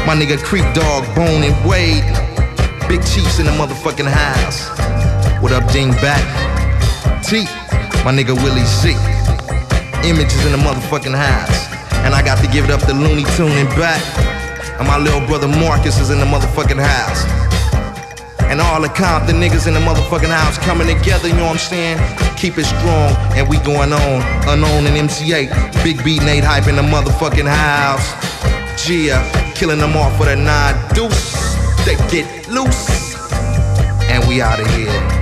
My nigga Creep Dog, Bone and Wade. Big Chiefs in the motherfucking house. What up, Ding Back? T, my nigga Willie Z. Images in the motherfucking house. And I got to give it up to Looney Tune and back. And my little brother Marcus is in the motherfucking house. And all the Compton niggas in the motherfucking house coming together, you know what I'm saying? Keep it strong, and we going on. Unknown and MC Eiht. Big beat Nate hype in the motherfucking house. Gia, killing them off for the nine deuce. They get loose. And we out of here.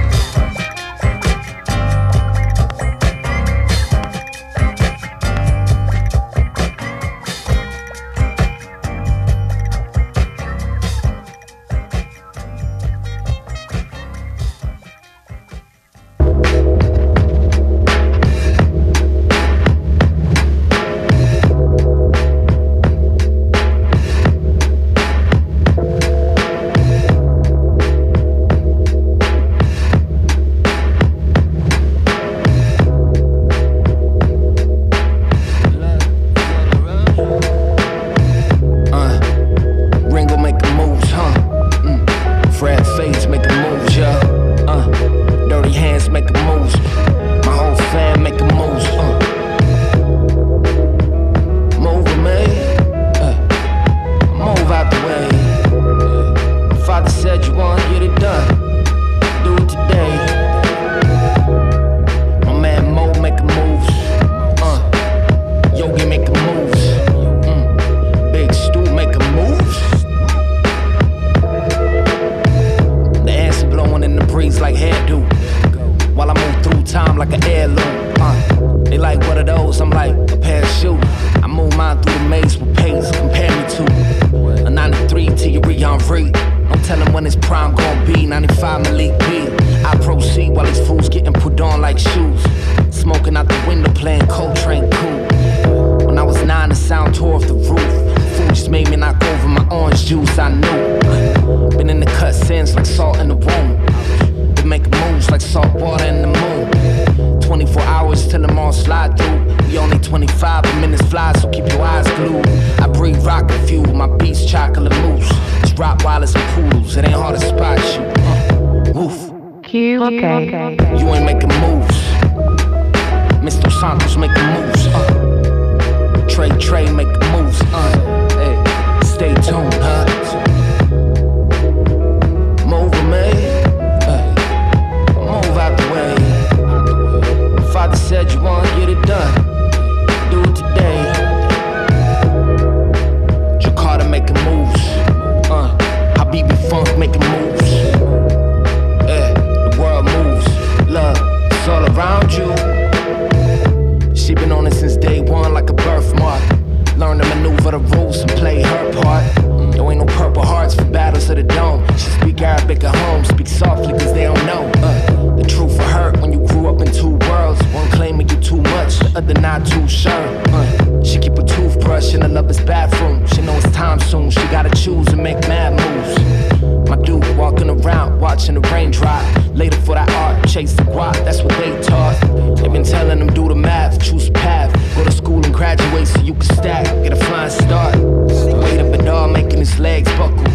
The other not too sure. Uh, she keep a toothbrush in the lover's bathroom. She know it's time soon, she gotta choose and make mad moves. My dude walking around, watching the rain drop. Later for that art, chase the guap, that's what they taught. They been telling them do the math, choose a path. Go to school and graduate so you can stack, get a flying start. Weight of it all making his legs buckle.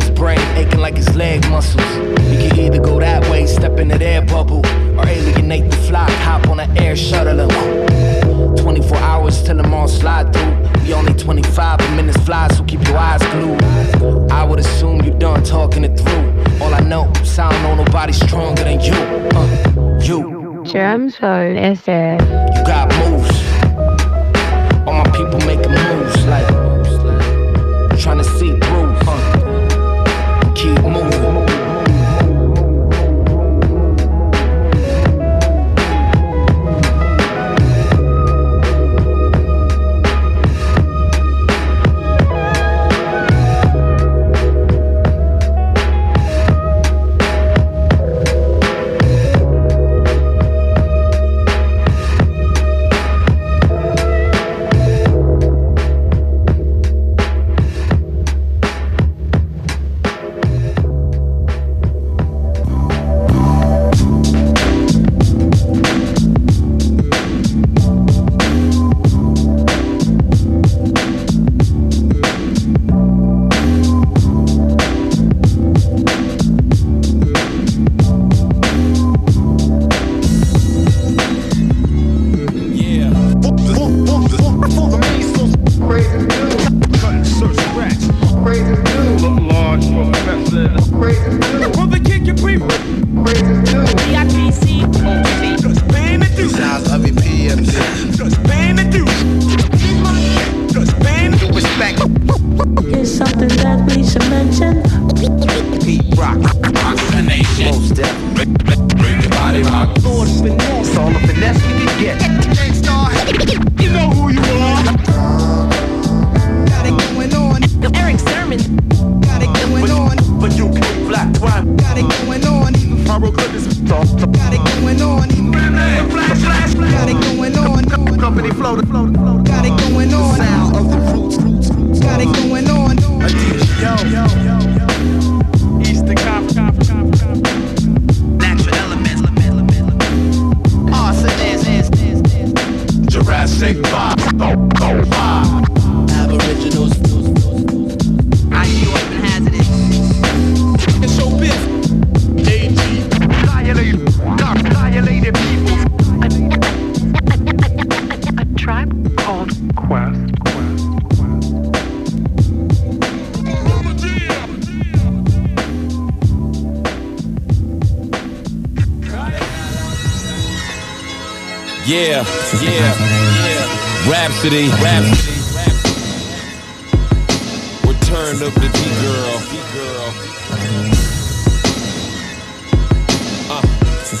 His brain aching like his leg muscles. You can either go that way, step in that air bubble, or alienate the flock, hop on an air shuttle. And 24 hours till them all slide through. We only 25 but minutes fly, so keep your eyes glued. I would assume you done talking it through. All I know, don't know nobody stronger than you. Uh, you. Germ Zone SF. Rapsody, Rapsody. Return of the B girl. Uh,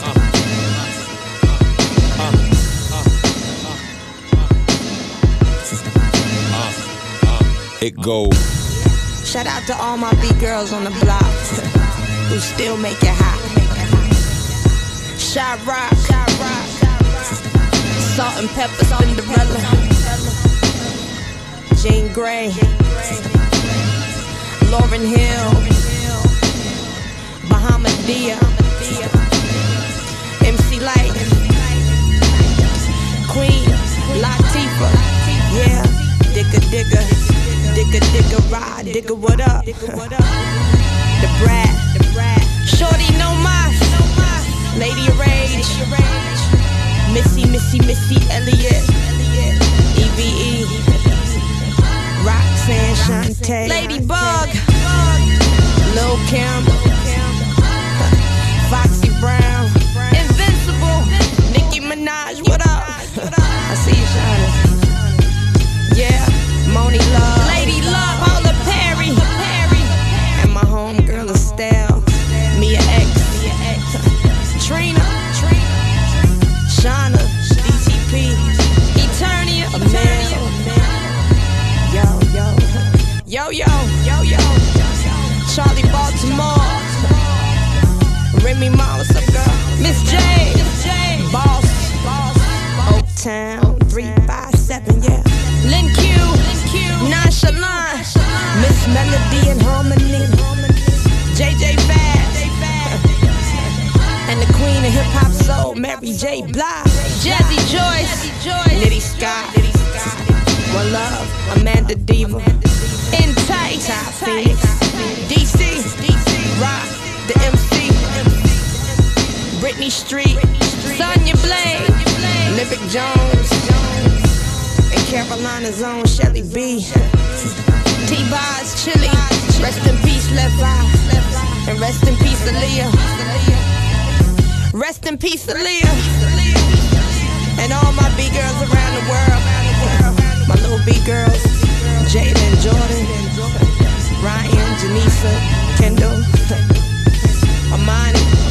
uh, It goes. Shout out to all my B girls on the block who still make it hot. Sha-Rock, salt and pepper, Cinderella, Jean Grey, Lauryn Hill, Bahamadia, MC Lyte, Queen Latifah, yeah, Digga Digga, Digga Digga Ride, Digga what up? The brat, Shorty no mas, Lady of Rage, Missy Missy Missy Elliott, EVE, Roxanne Shante, Ladybug, Lil Kim, Foxy Brown, Invincible, Nicki Minaj, what up? I see you shining. Yeah, Monie Love, Miss J, Boss, Oak Town, 357, yeah. Lin Que, Nonchalant, Miss Melody and Harmony, JJ Fast, and the queen of hip hop soul, Mary J. Blige, Jazzy Joyce, Nitty Scott, One Love, Amanda Diva, In Tight, Phoenix, Britney Street, Sonya Blade, Lyric Jones, and Carolina's own Shelly B. T-Boz, Chili, rest in peace, Left Eye, and rest in peace, Aaliyah. Rest in peace, Aaliyah. And all my B girls around the world. My little B girls, Jada and Jordan, Ryan, Janisa, Kendall, Amani.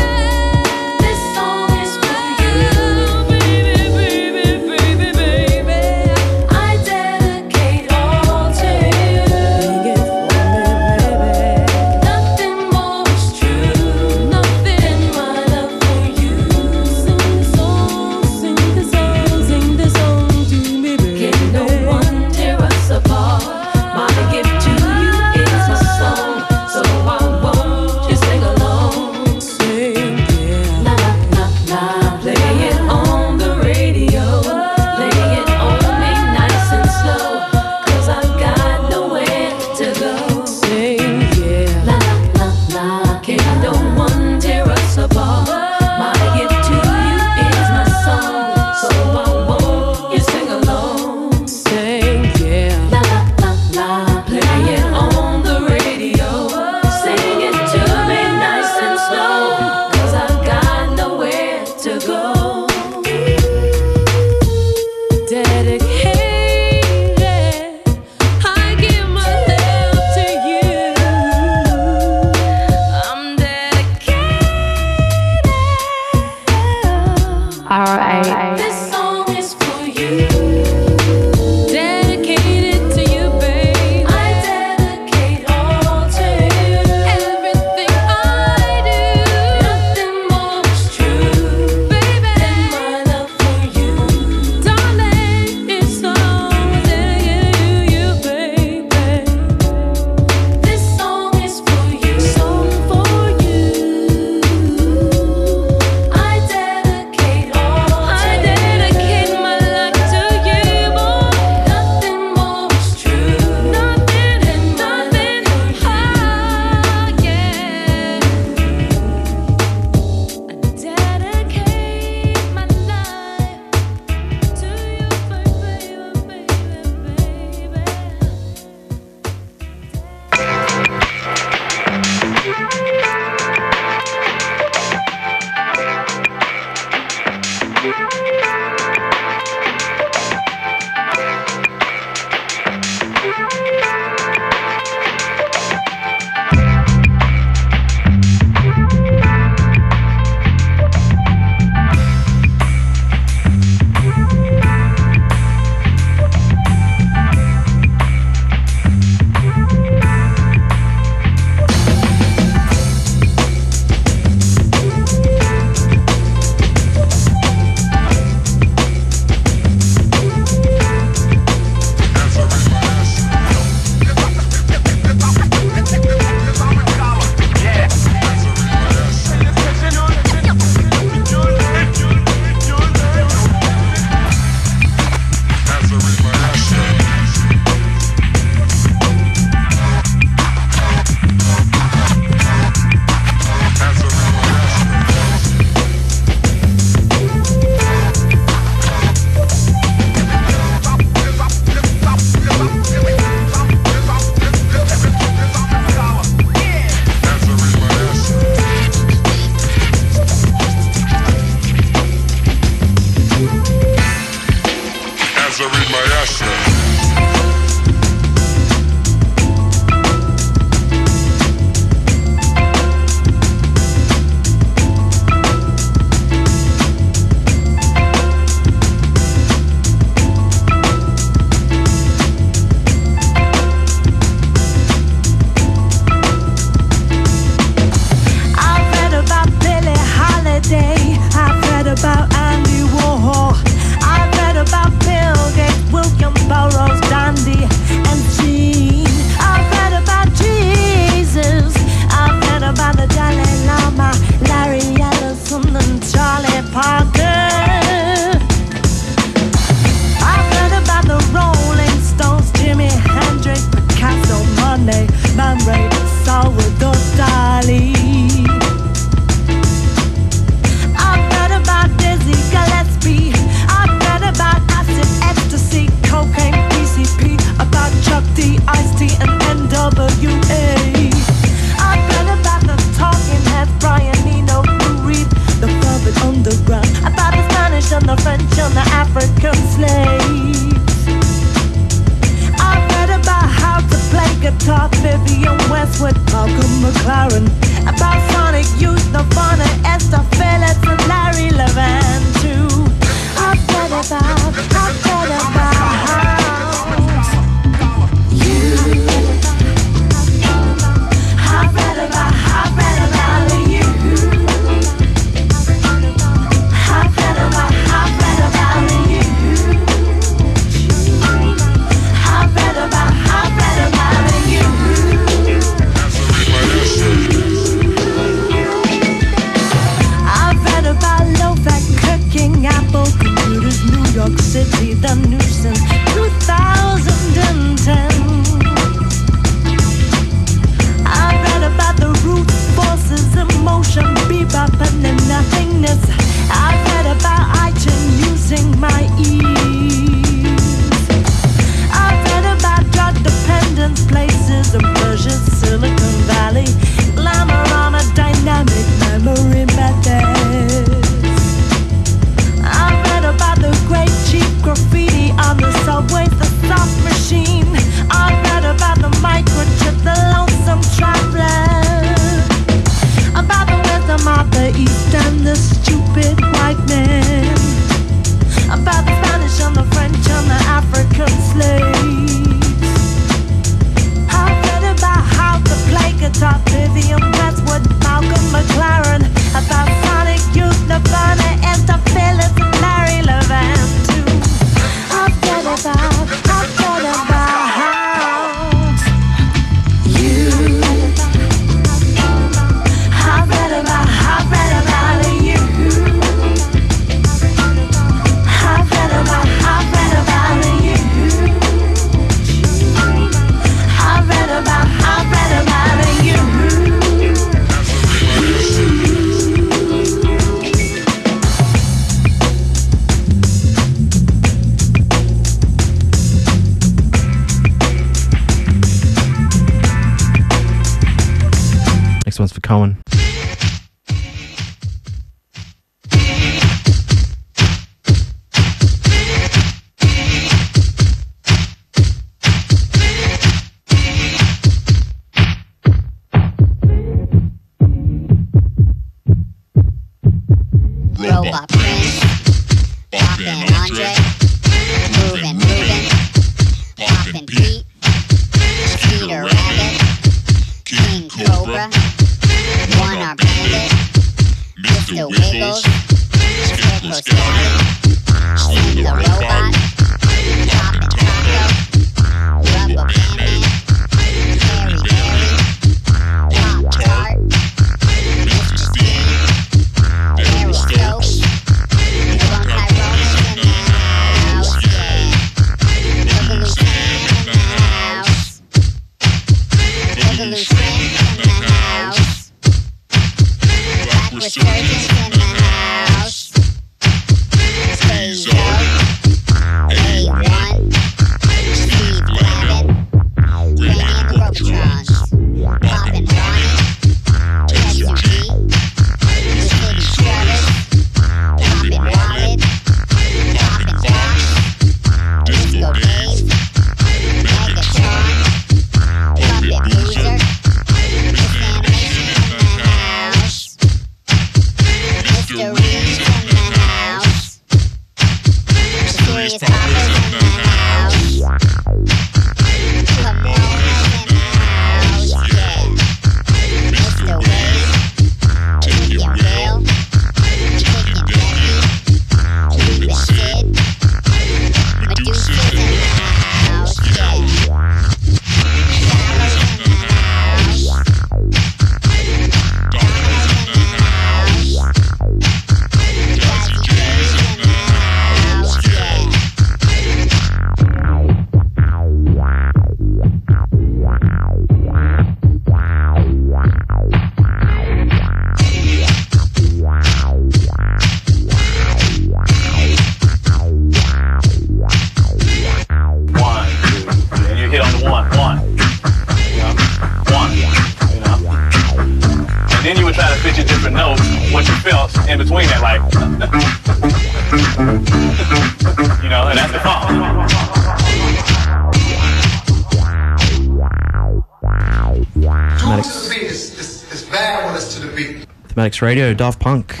Radio, Daft Punk,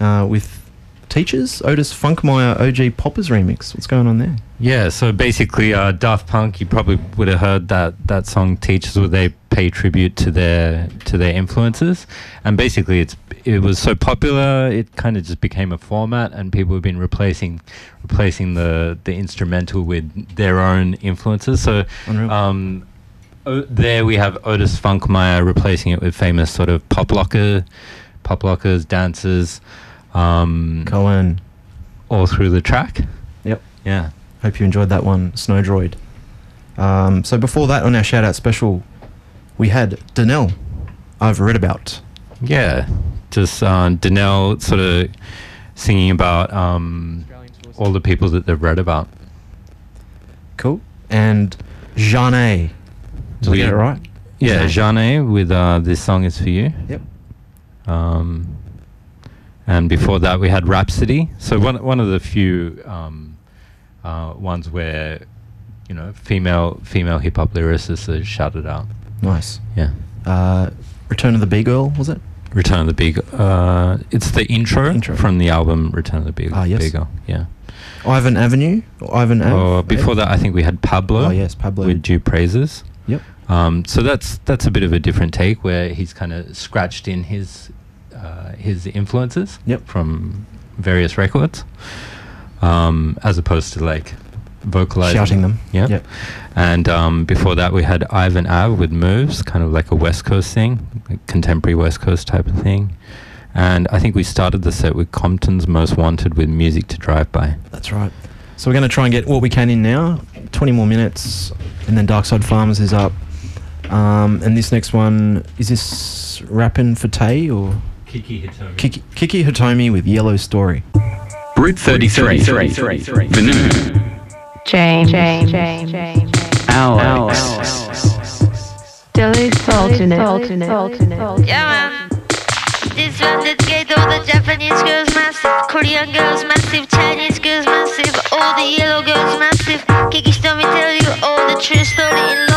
uh, with Teachers, Otis Funkmeyer, OG Poppers remix. What's going on there? Yeah, so basically, uh, Daft Punk. You probably would have heard that that song "Teachers," where they pay tribute to their to their influences, and basically, it's it was so popular, it kind of just became a format, and people have been replacing replacing the the instrumental with their own influences. So, um, o- there we have Otis Funkmeyer replacing it with famous sort of pop locker, pop lockers, dancers, um, Cohen, all through the track. Yep. Yeah. Hope you enjoyed that one, Snowdroid. Um, so before that, on our shout out special, we had D'Nell. I've read about. Yeah, just uh, D'Nell sort of singing about um, all the people that they've read about. Cool. And Zhané. Did I get it right? Yeah, Zhané with uh, This Song Is For You. Yep. Um, and before that, we had Rapsody. So one, one of the few um, uh, ones where, you know, female female hip hop lyricists are shouted out. Nice. Yeah. Uh, Return of the B-Girl, was it? Return of the Big. Uh, it's the intro, from the album Return of the Big. Ah, yes. Girl, Yeah. Ivan Avenue? Ivan Ave? Or before that, I think we had Pablo. Oh, yes, Pablo. with Due Praises. Yep. Um, so that's that's a bit of a different take where he's kind of scratched in his uh, his influences Yep. from various records, um, as opposed to like vocalizing Shouting them. Yeah. Yep. And um, before that, we had Ivan Ave with Moves, kind of like a West Coast thing, like contemporary West Coast type of thing. And I think we started the set with Compton's Most Wanted with Music to Drive By. That's right. So we're going to try and get what we can in now. 20 more minutes, and then Darkside Farmers is up. Um, and this next one, is this Rappin' for Tay or? Kiki Hitomi. Kiki, Kiki Hitomi with Yellow Story. Route 33, Vanu, Jane, Jane, Jane, Jane, Alex, Delete alternate, alternate, Yeah, man. This one that's gate, all the Japanese girls massive, Korean girls massive, Chinese girls massive, all the yellow girls massive. Kiki Stormy tell you all the true story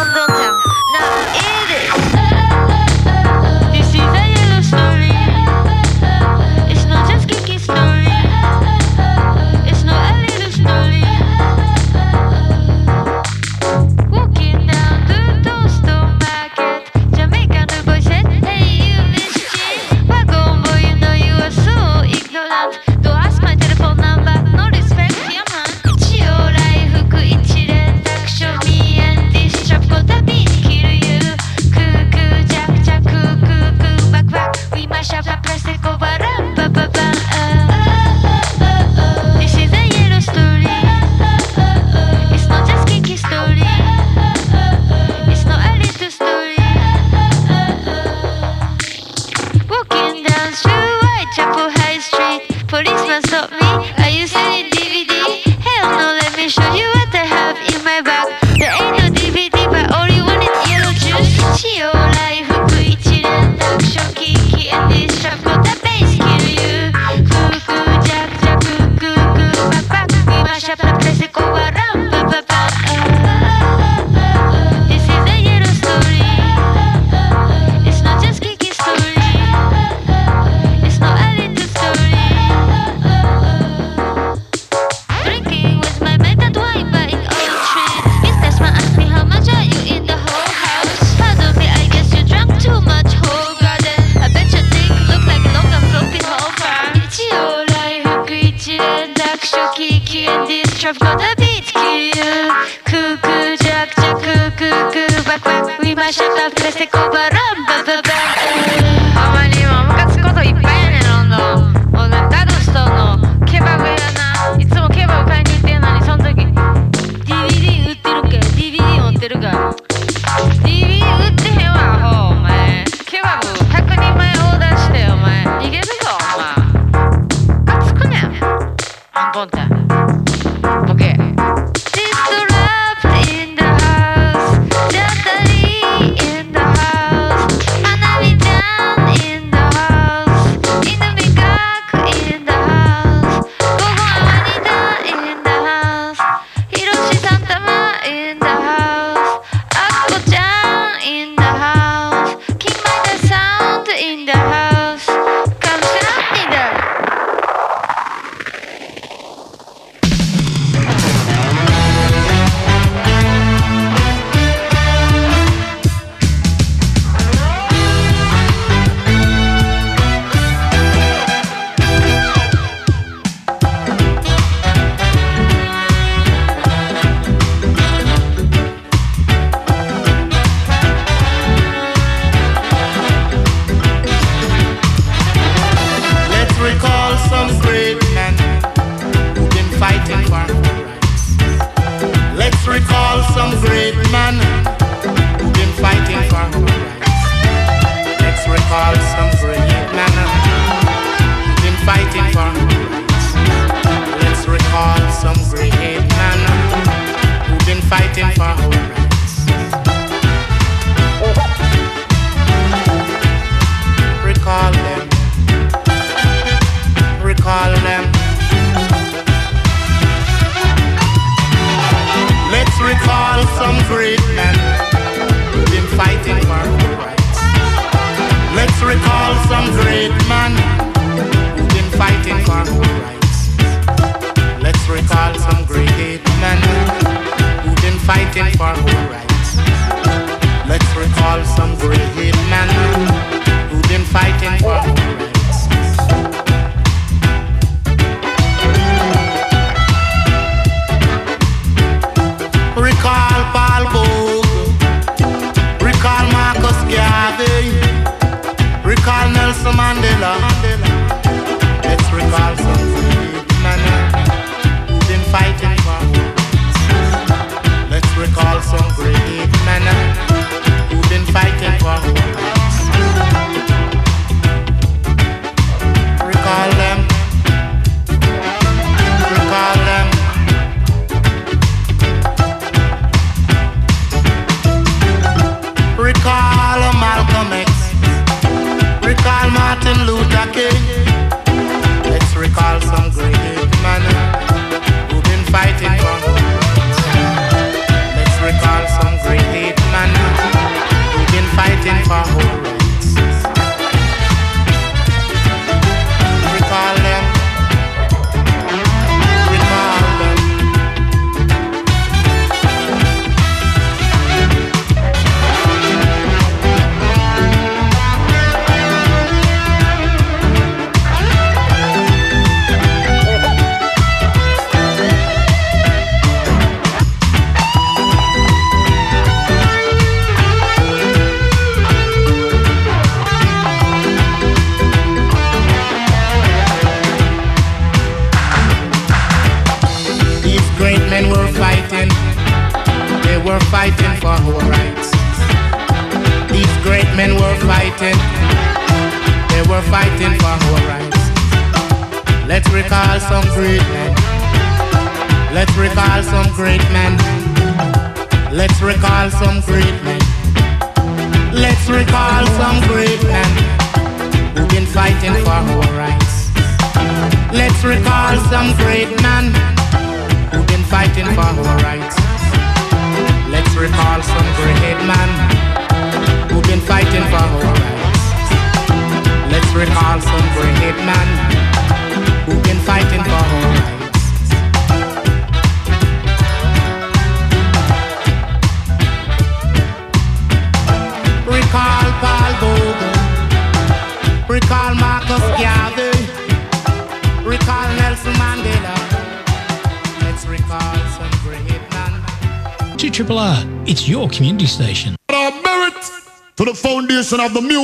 fighting for.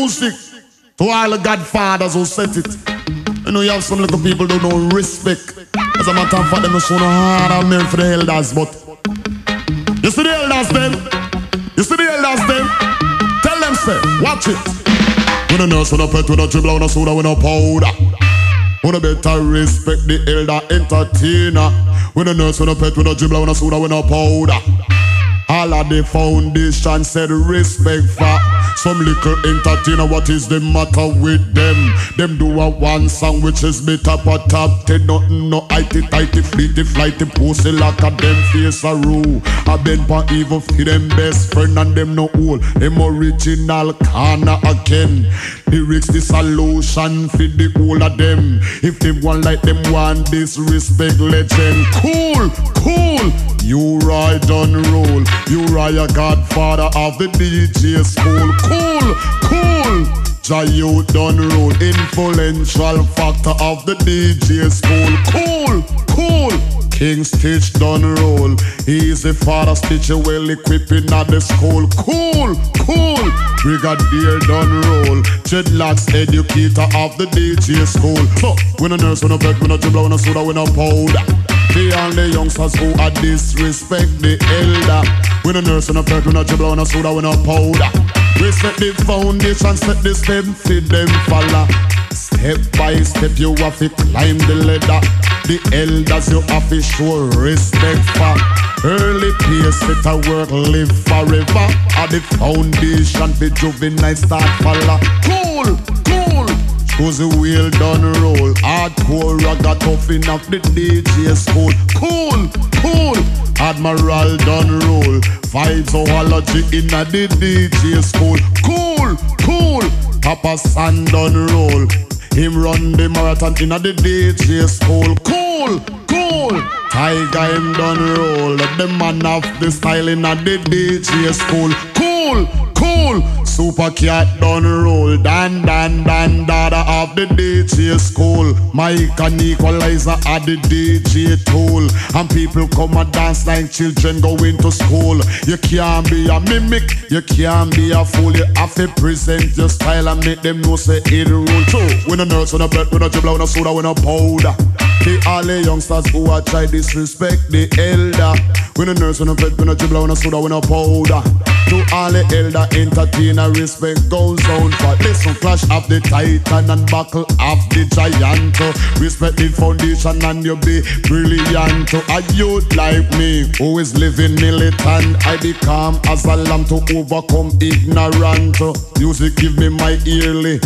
Music, to all the godfathers who set it. You know, you have some little people who don't respect. As a matter of fact, them show no hard and merit for the elders, but you see the elders them? You see the elders them? Tell them, say, watch it. When a nurse, when a pet, when a dribble, when a soda, when a powder. When a better respect the elder entertainer. When a nurse, when a pet, when a dribble, a soda, when a powder. All of the foundation said respect for some little entertainer. What is the matter with them? Them do a one song which is bit up a top ten. Nothing no itty tighty fleety flighty pussy like a them face a rule. I been pa evil for them best friend and them no old. Them original corner again. Lyrics the solution for the whole of them. If they want like them want disrespect legend. Cool, cool. U-Roy on roll. U-Roy a godfather of the DJ school. Cool, cool. Jah you done roll. Influential factor of the DJ school. Cool, cool. King Stitch done roll. He's the father Stitch well equipping at the school. Cool, cool. Brigadier done roll. Dreadlocks educator of the DJ school. So, when a nurse, when a vet, when a dribbler, when a soda, when a powder. The only youngsters who are disrespect the elder. When a nurse, when a vet, when a dribbler, when a soda, when a powder. We set the foundation, set the step for them follow. Step by step, you have to climb the ladder. The elders, you have to show respect for. Early peers set a work, live forever. At the foundation, the juvenile start follow. Cool, cool. Cause the wheel done roll. Hardcore ragga tough enough the DJ school. Cool, cool. Admiral done roll. Zoology in a the DJ school. Cool, cool. Papa San done roll. Him run the marathon in a the DJ school. Cool, cool. Tiger him done roll. The man of the style in a the DJ school. Cool, cool. Super cat done roll. Dan, dan, dan, dada of the DJ school. Mike and equalizer at the DJ tool. And people come and dance like children going to school. You can't be a mimic, you can't be a fool. You have to present your style and make them know say it rule. True. When a nurse, when a bread, when a dribble, when a soda, when a powder. The all the youngsters who are try disrespect the elder. When a nurse, when a bread, when a dribble, when a soda, when a powder. To all the elder entertainer, respect goes on for listen clash of the titan and buckle of the giant. Respect the foundation and you'll be brilliant. A youth like me who is living militant, I be calm as a lamb to overcome ignorant. Music give me my yearly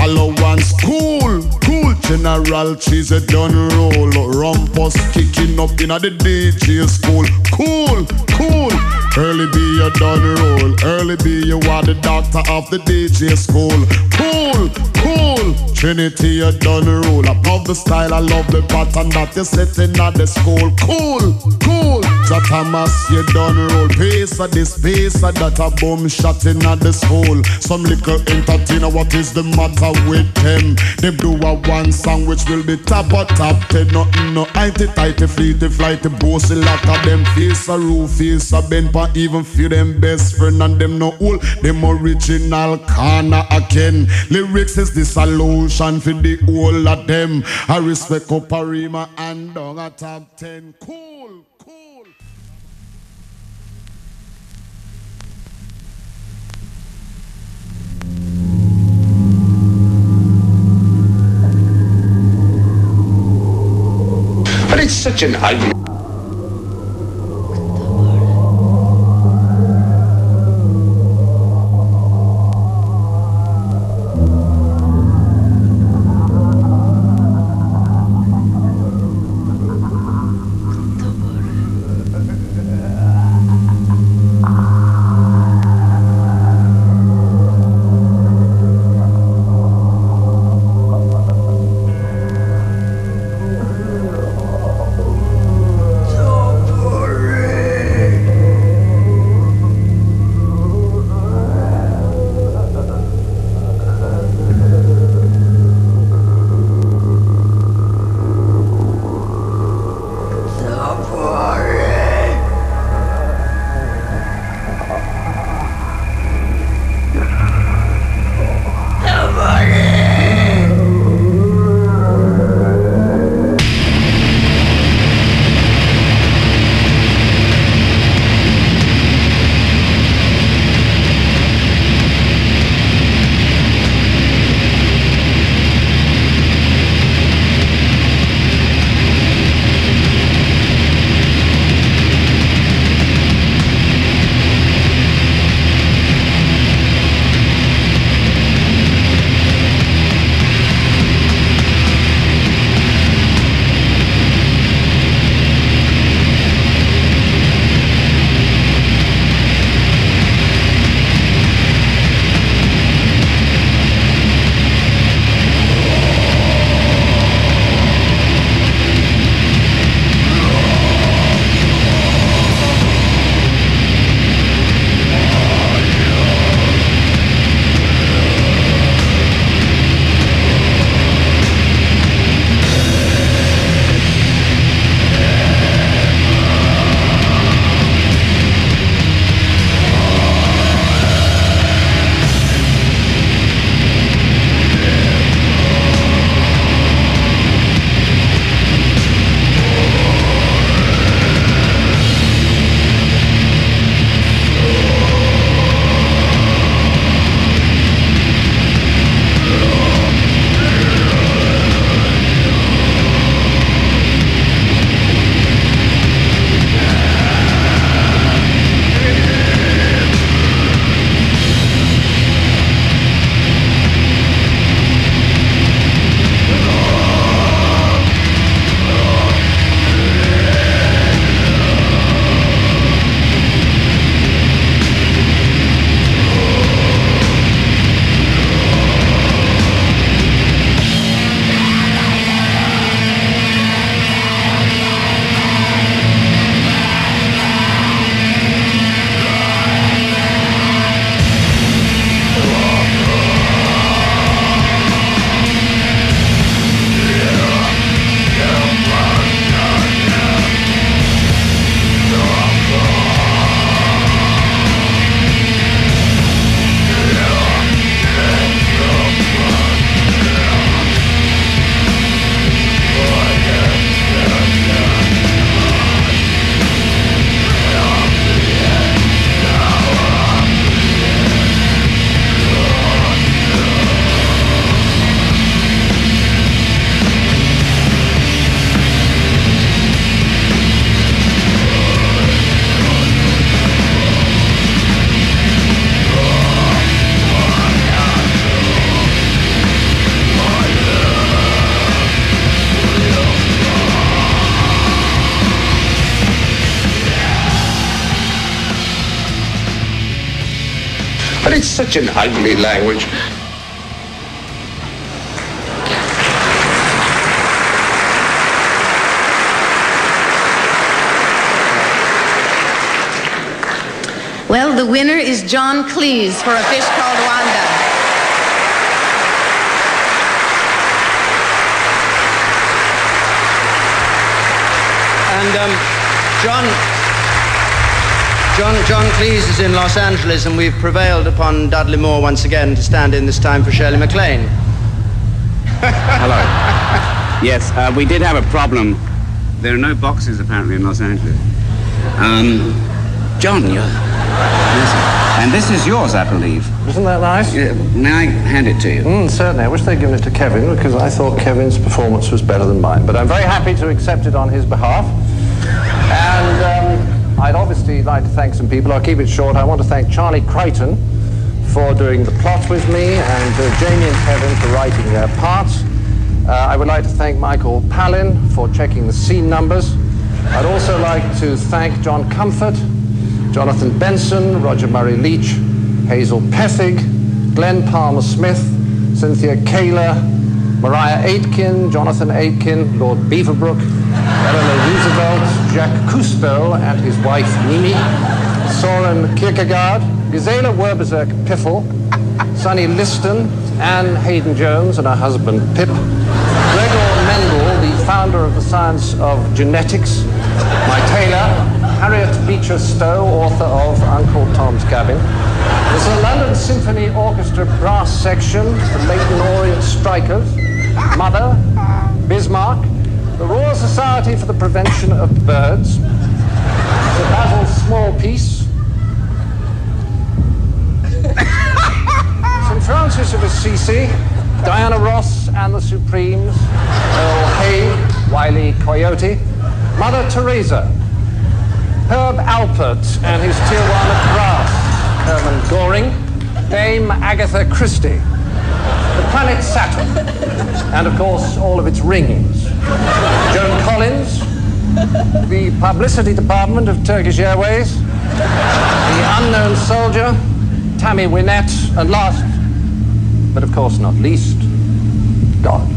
allowance. Cool, cool. General cheese a done roll. Rumpus kicking up in the DJ school. Cool, cool. Early B a done roll. Early B you are the doctor of the DJ school. Cool, cool. Trinity a done roll. I love the style, I love the pattern that you're setting at the school. Cool, cool. Thomas, you done roll. Pace of this, pace of that a boom shot in at the school. Some little entertainer, what is the matter with them? They do a one song which will be top of top ten. Nothing no ighty tighty fleety flighty bossy lot of them face a roof, face a bend but even feel them best friend and them no old. Them original corner again. Lyrics is the solution for the whole of them. I respect Oparima and down a top ten. Cool, cool. But it's such an ugly. Such an ugly language. Well, the winner is John Cleese for A Fish Called Wanda. And um, John, John, John Cleese is in Los Angeles, and we've prevailed upon Dudley Moore once again to stand in this time for Shirley MacLaine. Hello. yes, uh, we did have a problem. There are no boxes apparently in Los Angeles. Um, John, you're. And this is yours, I believe. Isn't that nice? Yeah, may I hand it to you? Mm, certainly. I wish they'd given it to Kevin because I thought Kevin's performance was better than mine. But I'm very happy to accept it on his behalf. I'd obviously like to thank some people. I'll keep it short. I want to thank Charlie Crichton for doing the plot with me and uh, Jamie and Kevin for writing their parts. Uh, I would like to thank Michael Palin for checking the scene numbers. I'd also like to thank John Comfort, Jonathan Benson, Roger Murray Leach, Hazel Pethig, Glenn Palmer Smith, Cynthia Kaler, Maria Aitken, Jonathan Aitken, Lord Beaverbrook, Eleanor Roosevelt, Jacques Cousteau and his wife Mimi, Soren Kierkegaard, Gisela Werberzerk Piffle, Sonny Liston, Anne Hayden Jones and her husband Pip, Gregor Mendel, the founder of the science of genetics, my tailor, Harriet Beecher Stowe, author of Uncle Tom's Cabin. There's the London Symphony Orchestra brass section, the Leyton Orient Strikers, Mother, Bismarck, the Royal Society for the Prevention of Birds, Sir Basil Smallpeice, St. Francis of Assisi, Diana Ross and the Supremes, Earl Haig, Wiley Coyote, Mother Teresa, Herb Alpert and his Tijuana Brass, Herman Goring, Dame Agatha Christie, the planet Saturn, and of course all of its rings. Joan Collins, the publicity department of Turkish Airways, the unknown soldier, Tammy Wynette, and last, but of course not least, God.